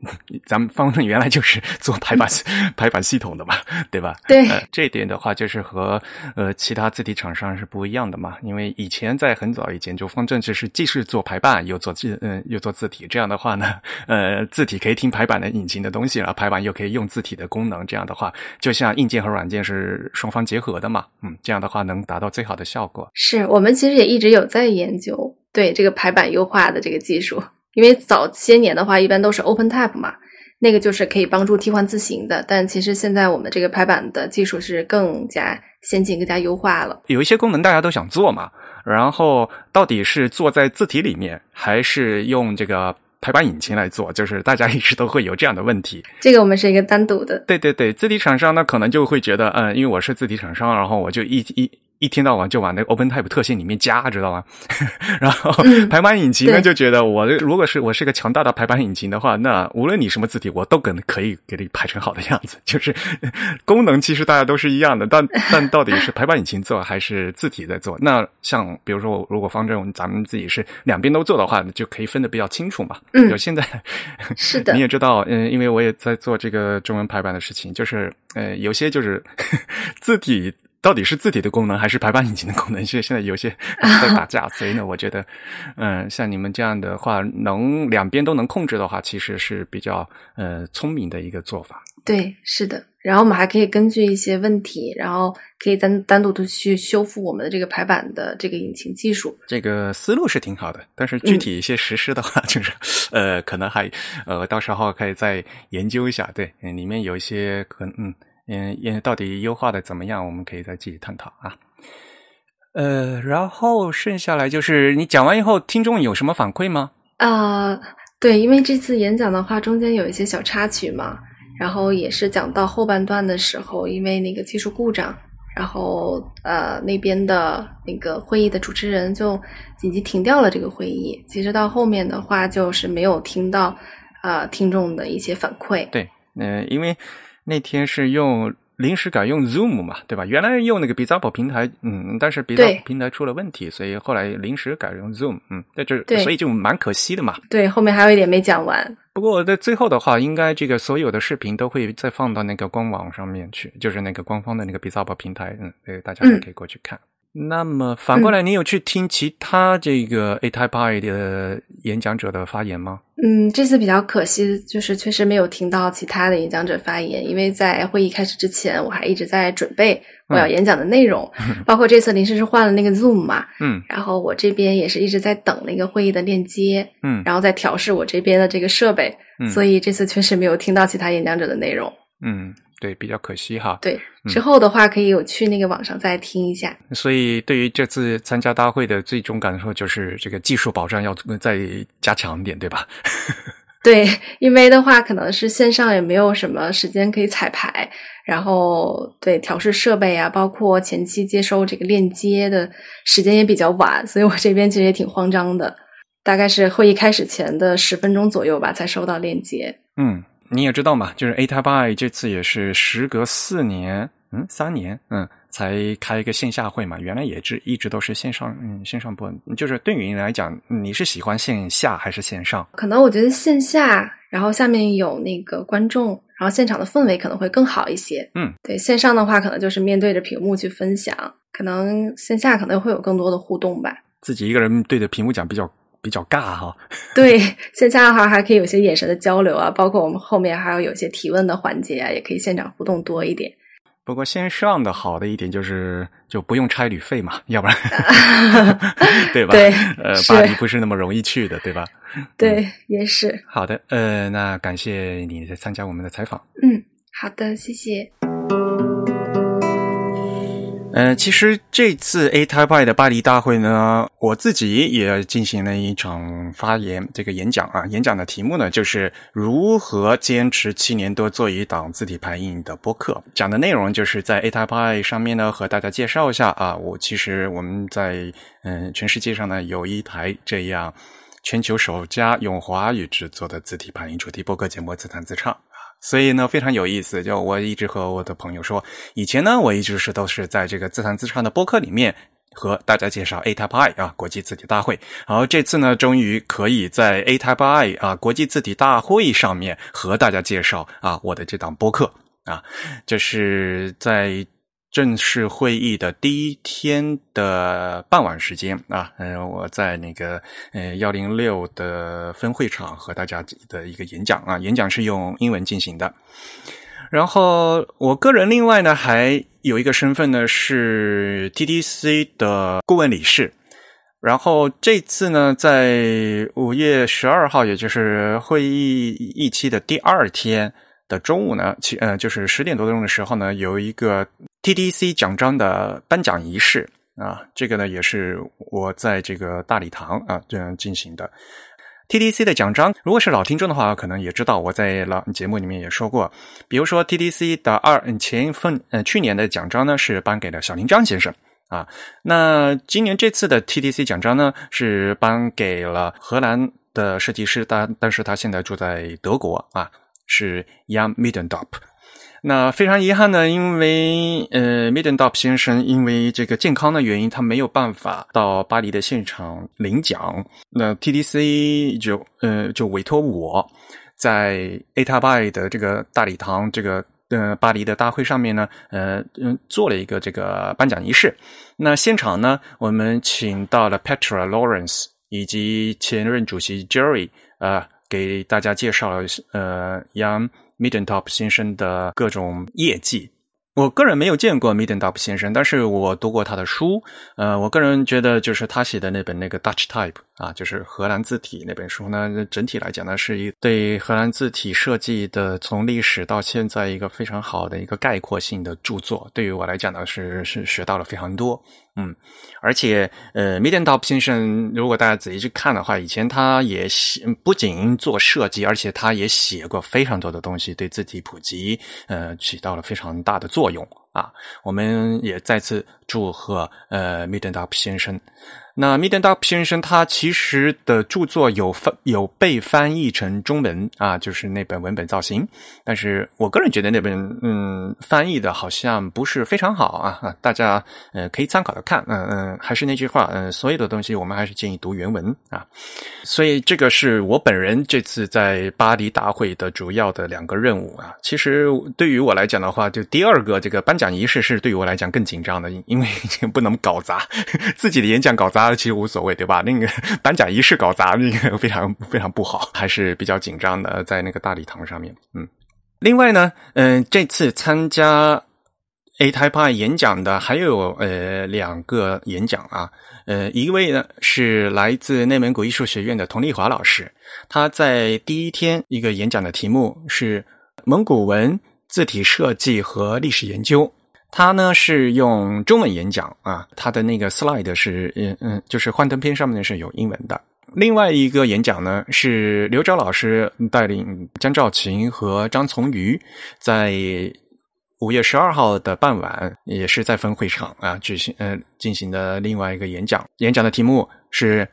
咱们方正原来就是做排版 排版系统的嘛，对吧？对呃，这一点的话就是和呃其他字体厂商是不一样的嘛，因为以前在很早以前，就方正就是既是做排版又做字嗯、又做字体，这样的话呢，呃字体可以听排版的引擎的东西，然后排版又可以用字体的功能，这样的话就像硬件和软件是双方结合的嘛，嗯，这样的话能达到最好的效果。是我们其实也一直有在研究对这个排版优化的这个技术，因为早些年的话一般都是 OpenType 嘛，那个就是可以帮助替换字形的，但其实现在我们这个排版的技术是更加先进、更加优化了。有一些功能大家都想做嘛，然后到底是做在字体里面，还是用这个排版引擎来做？就是大家一直都会有这样的问题。这个我们是一个单独的，对对对，字体厂商呢可能就会觉得，嗯，因为我是字体厂商，然后我就一一。一天到晚就往那个 OpenType 特性里面加，知道吗？然后嗯排版引擎呢对就觉得我如果是我是个强大的排版引擎的话，那无论你什么字体，我都可可以给你排成好的样子。就是功能其实大家都是一样的，但 但到底是排版引擎做还是字体在做？那像比如说，如果方正咱们自己是两边都做的话，就可以分得比较清楚嘛。嗯就现在是的你也知道，嗯，因为我也在做这个中文排版的事情，就是呃，有些就是字体到底是字体的功能还是排版引擎的功能，现现在有些在打架，所以呢，我觉得，嗯，像你们这样的话，能两边都能控制的话，其实是比较呃聪明的一个做法。对，是的。然后我们还可以根据一些问题，然后可以单单独的去修复我们的这个排版的这个引擎技术。这个思路是挺好的，但是具体一些实施的话，就是、呃，可能还呃，到时候可以再研究一下。对，嗯里面有一些可能嗯嗯，也到底优化的怎么样，我们可以再继续探讨啊。呃，然后剩下来就是你讲完以后，听众有什么反馈吗？啊、对，因为这次演讲的话，中间有一些小插曲嘛，然后也是讲到后半段的时候，因为那个技术故障，然后呃那边的那个会议的主持人就紧急停掉了这个会议。其实到后面的话，就是没有听到呃听众的一些反馈。对，呃，因为那天是用临时改用 Zoom 嘛，对吧？原来用那个 b i z a p o 平台，嗯，但是 b i z a p 对 o 平台出了问题，所以后来临时改用 Zoom，嗯，在这对所以就蛮可惜的嘛。对，后面还有一点没讲完。不过在最后的话，应该这个所有的视频都会再放到那个官网上面去，就是那个官方的那个 b i z a p o 平台，嗯，对，大家还可以过去看。那么反过来，你有去听其他这个 A Type I 的演讲者的发言吗？嗯，这次比较可惜，就是确实没有听到其他的演讲者发言，因为在会议开始之前，我还一直在准备我要演讲的内容，包括这次临时是换了那个 Zoom 嘛，嗯。然后我这边也是一直在等那个会议的链接，嗯。然后在调试我这边的这个设备，嗯。所以这次确实没有听到其他演讲者的内容。嗯，对，比较可惜哈。对，嗯之后的话可以有去那个网上再听一下。所以对于这次参加大会的最终感受就是这个技术保障要再加强一点，对吧？对，因为的话可能是线上也没有什么时间可以彩排，然后对调试设备啊，包括前期接收这个链接的时间也比较晚，所以我这边其实也挺慌张的，大概是会议开始前的十分钟左右吧才收到链接。嗯，你也知道嘛，就是 A Type I 这次也是时隔四年，嗯，三年，嗯，才开一个线下会嘛，原来也是一直都是线上，嗯，线上播。就是对于你来讲，你是喜欢线下还是线上？可能我觉得线下，然后下面有那个观众，然后现场的氛围可能会更好一些。嗯，对，线上的话可能就是面对着屏幕去分享，可能线下可能会有更多的互动吧。自己一个人对着屏幕讲比较比较尬哈。对，线下的话还可以有些眼神的交流啊，包括我们后面还要有些提问的环节啊，也可以现场互动多一点。不过线上的好的一点就是就不用差旅费嘛，要不然 对吧？对，呃，巴黎不是那么容易去的，对吧？对，也是。好的，呃，那感谢你参加我们的采访。嗯，好的，谢谢。呃，其实这次 A Type I 的巴黎大会呢，我自己也进行了一场发言，这个演讲啊，演讲的题目呢就是如何坚持七年多做一档字体排印的播客。讲的内容就是在 A Type I 上面呢，和大家介绍一下啊，我其实我们在嗯全世界上呢有一台这样全球首家用华语制作的字体排印主题播客节目《自弹自唱》。所以呢，非常有意思。就我一直和我的朋友说，以前呢，我一直是都是在这个自弹自唱的播客里面和大家介绍 A Type I 啊国际字体大会。然后这次呢，终于可以在 A Type I 啊国际字体大会上面和大家介绍啊我的这档播客啊，这是在。正式会议的第一天的傍晚时间啊，嗯，我在那个呃幺零六的分会场和大家的一个演讲啊，演讲是用英文进行的。然后我个人另外呢还有一个身份呢是 TDC 的顾问理事。然后这次呢，在五月十二号，也就是会议一期的第二天的中午呢，其呃就是十点多钟的时候呢，有一个。TDC 奖章的颁奖仪式啊，这个呢也是我在这个大礼堂啊这样进行的。TDC 的奖章，如果是老听众的话，可能也知道我在老节目里面也说过。比如说 TDC 的二嗯前一份呃去年的奖章呢是颁给了小林张先生啊，那今年这次的 TDC 奖章呢是颁给了荷兰的设计师，但但是他现在住在德国啊，是 Jan m i d d e n d o p。那非常遗憾呢，因为呃 m i d d e n d o p 先生因为这个健康的原因，他没有办法到巴黎的现场领奖。那 TDC 就呃就委托我在 A t a b y 的这个大礼堂这个呃巴黎的大会上面呢，呃嗯做了一个这个颁奖仪式。那现场呢，我们请到了 Petra Lawrence 以及前任主席 Jerry 啊，给大家介绍了呃 Young。Middentop 先生的各种业绩，我个人没有见过 Middentop 先生，但是我读过他的书。呃，我个人觉得就是他写的那本那个 Dutch Type 啊，就是荷兰字体那本书呢，整体来讲呢，是一对荷兰字体设计的从历史到现在一个非常好的一个概括性的著作。对于我来讲呢，是是学到了非常多。嗯，而且呃 m i d e n d o p 先生，如果大家仔细去看的话，以前他也，不仅做设计，而且他也写过非常多的东西，对字体普及呃起到了非常大的作用啊。我们也再次祝贺呃 m i d e n d o p 先生。那 m i d e n d o p 先生他其实的著作有翻有被翻译成中文啊，就是那本文本造型。但是我个人觉得那本嗯翻译的好像不是非常好啊，大家呃可以参考的看。嗯嗯，还是那句话，嗯，所有的东西我们还是建议读原文啊。所以这个是我本人这次在巴黎大会的主要的两个任务啊。其实对于我来讲的话，就第二个这个颁奖仪式是对于我来讲更紧张的，因为 不能搞砸自己的演讲搞砸。其实无所谓，对吧？那个 颁奖仪式搞砸，那个非常非常不好，还是比较紧张的，在那个大礼堂上面。嗯，另外呢，嗯，这次参加 A Type 演讲的还有呃两个演讲啊，呃，一位呢是来自内蒙古艺术学院的佟丽华老师，他在第一天一个演讲的题目是蒙古文字体设计和历史研究。他呢是用中文演讲啊，他的那个 slide 是嗯嗯，就是幻灯片上面是有英文的。另外一个演讲呢是刘钊老师带领江兆勤和张从瑜，在五月十二号的傍晚，也是在分会场啊举行呃进行的另外一个演讲。演讲的题目是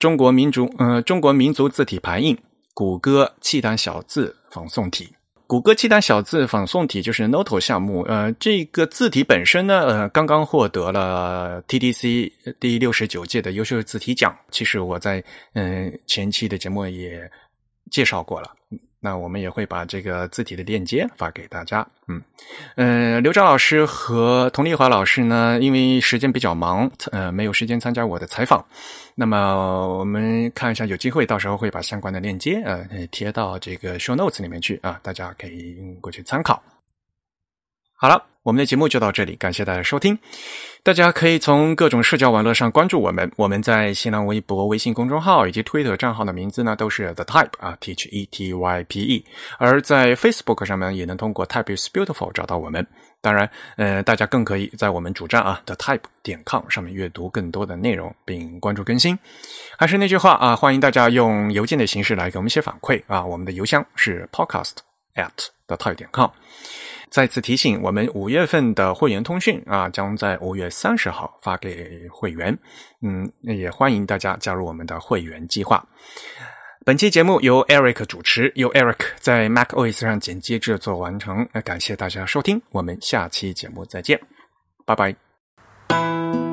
中国民族呃中国民族字体排印，谷歌契丹小字仿宋体。谷歌七大小字仿宋体就是 Noto 项目，呃，这个字体本身呢，呃，刚刚获得了 TDC 第六十九届的优秀字体奖。其实我在嗯前期的节目也介绍过了。那我们也会把这个字体的链接发给大家。嗯，呃，刘钊老师和佟丽华老师呢，因为时间比较忙，呃，没有时间参加我的采访。那么我们看一下，有机会到时候会把相关的链接呃贴到这个 show notes 里面去啊，大家可以过去参考。好了。我们的节目就到这里，感谢大家收听。大家可以从各种社交网络上关注我们，我们在新浪微博、微信公众号以及推特账号的名字呢都是 The Type 啊，T H E T Y P E。而在 Facebook 上面也能通过 Type is Beautiful 找到我们。当然，呃，大家更可以在我们主站啊 The Type 点 com 上面阅读更多的内容，并关注更新。还是那句话啊，欢迎大家用邮件的形式来给我们写反馈啊，我们的邮箱是 Podcast at The Type 点 com。再次提醒，我们五月份的会员通讯啊，将在五月三十号发给会员。嗯，也欢迎大家加入我们的会员计划。本期节目由 Eric 主持，由 Eric 在 Mac OS 上剪辑制作完成。感谢大家收听，我们下期节目再见，拜拜。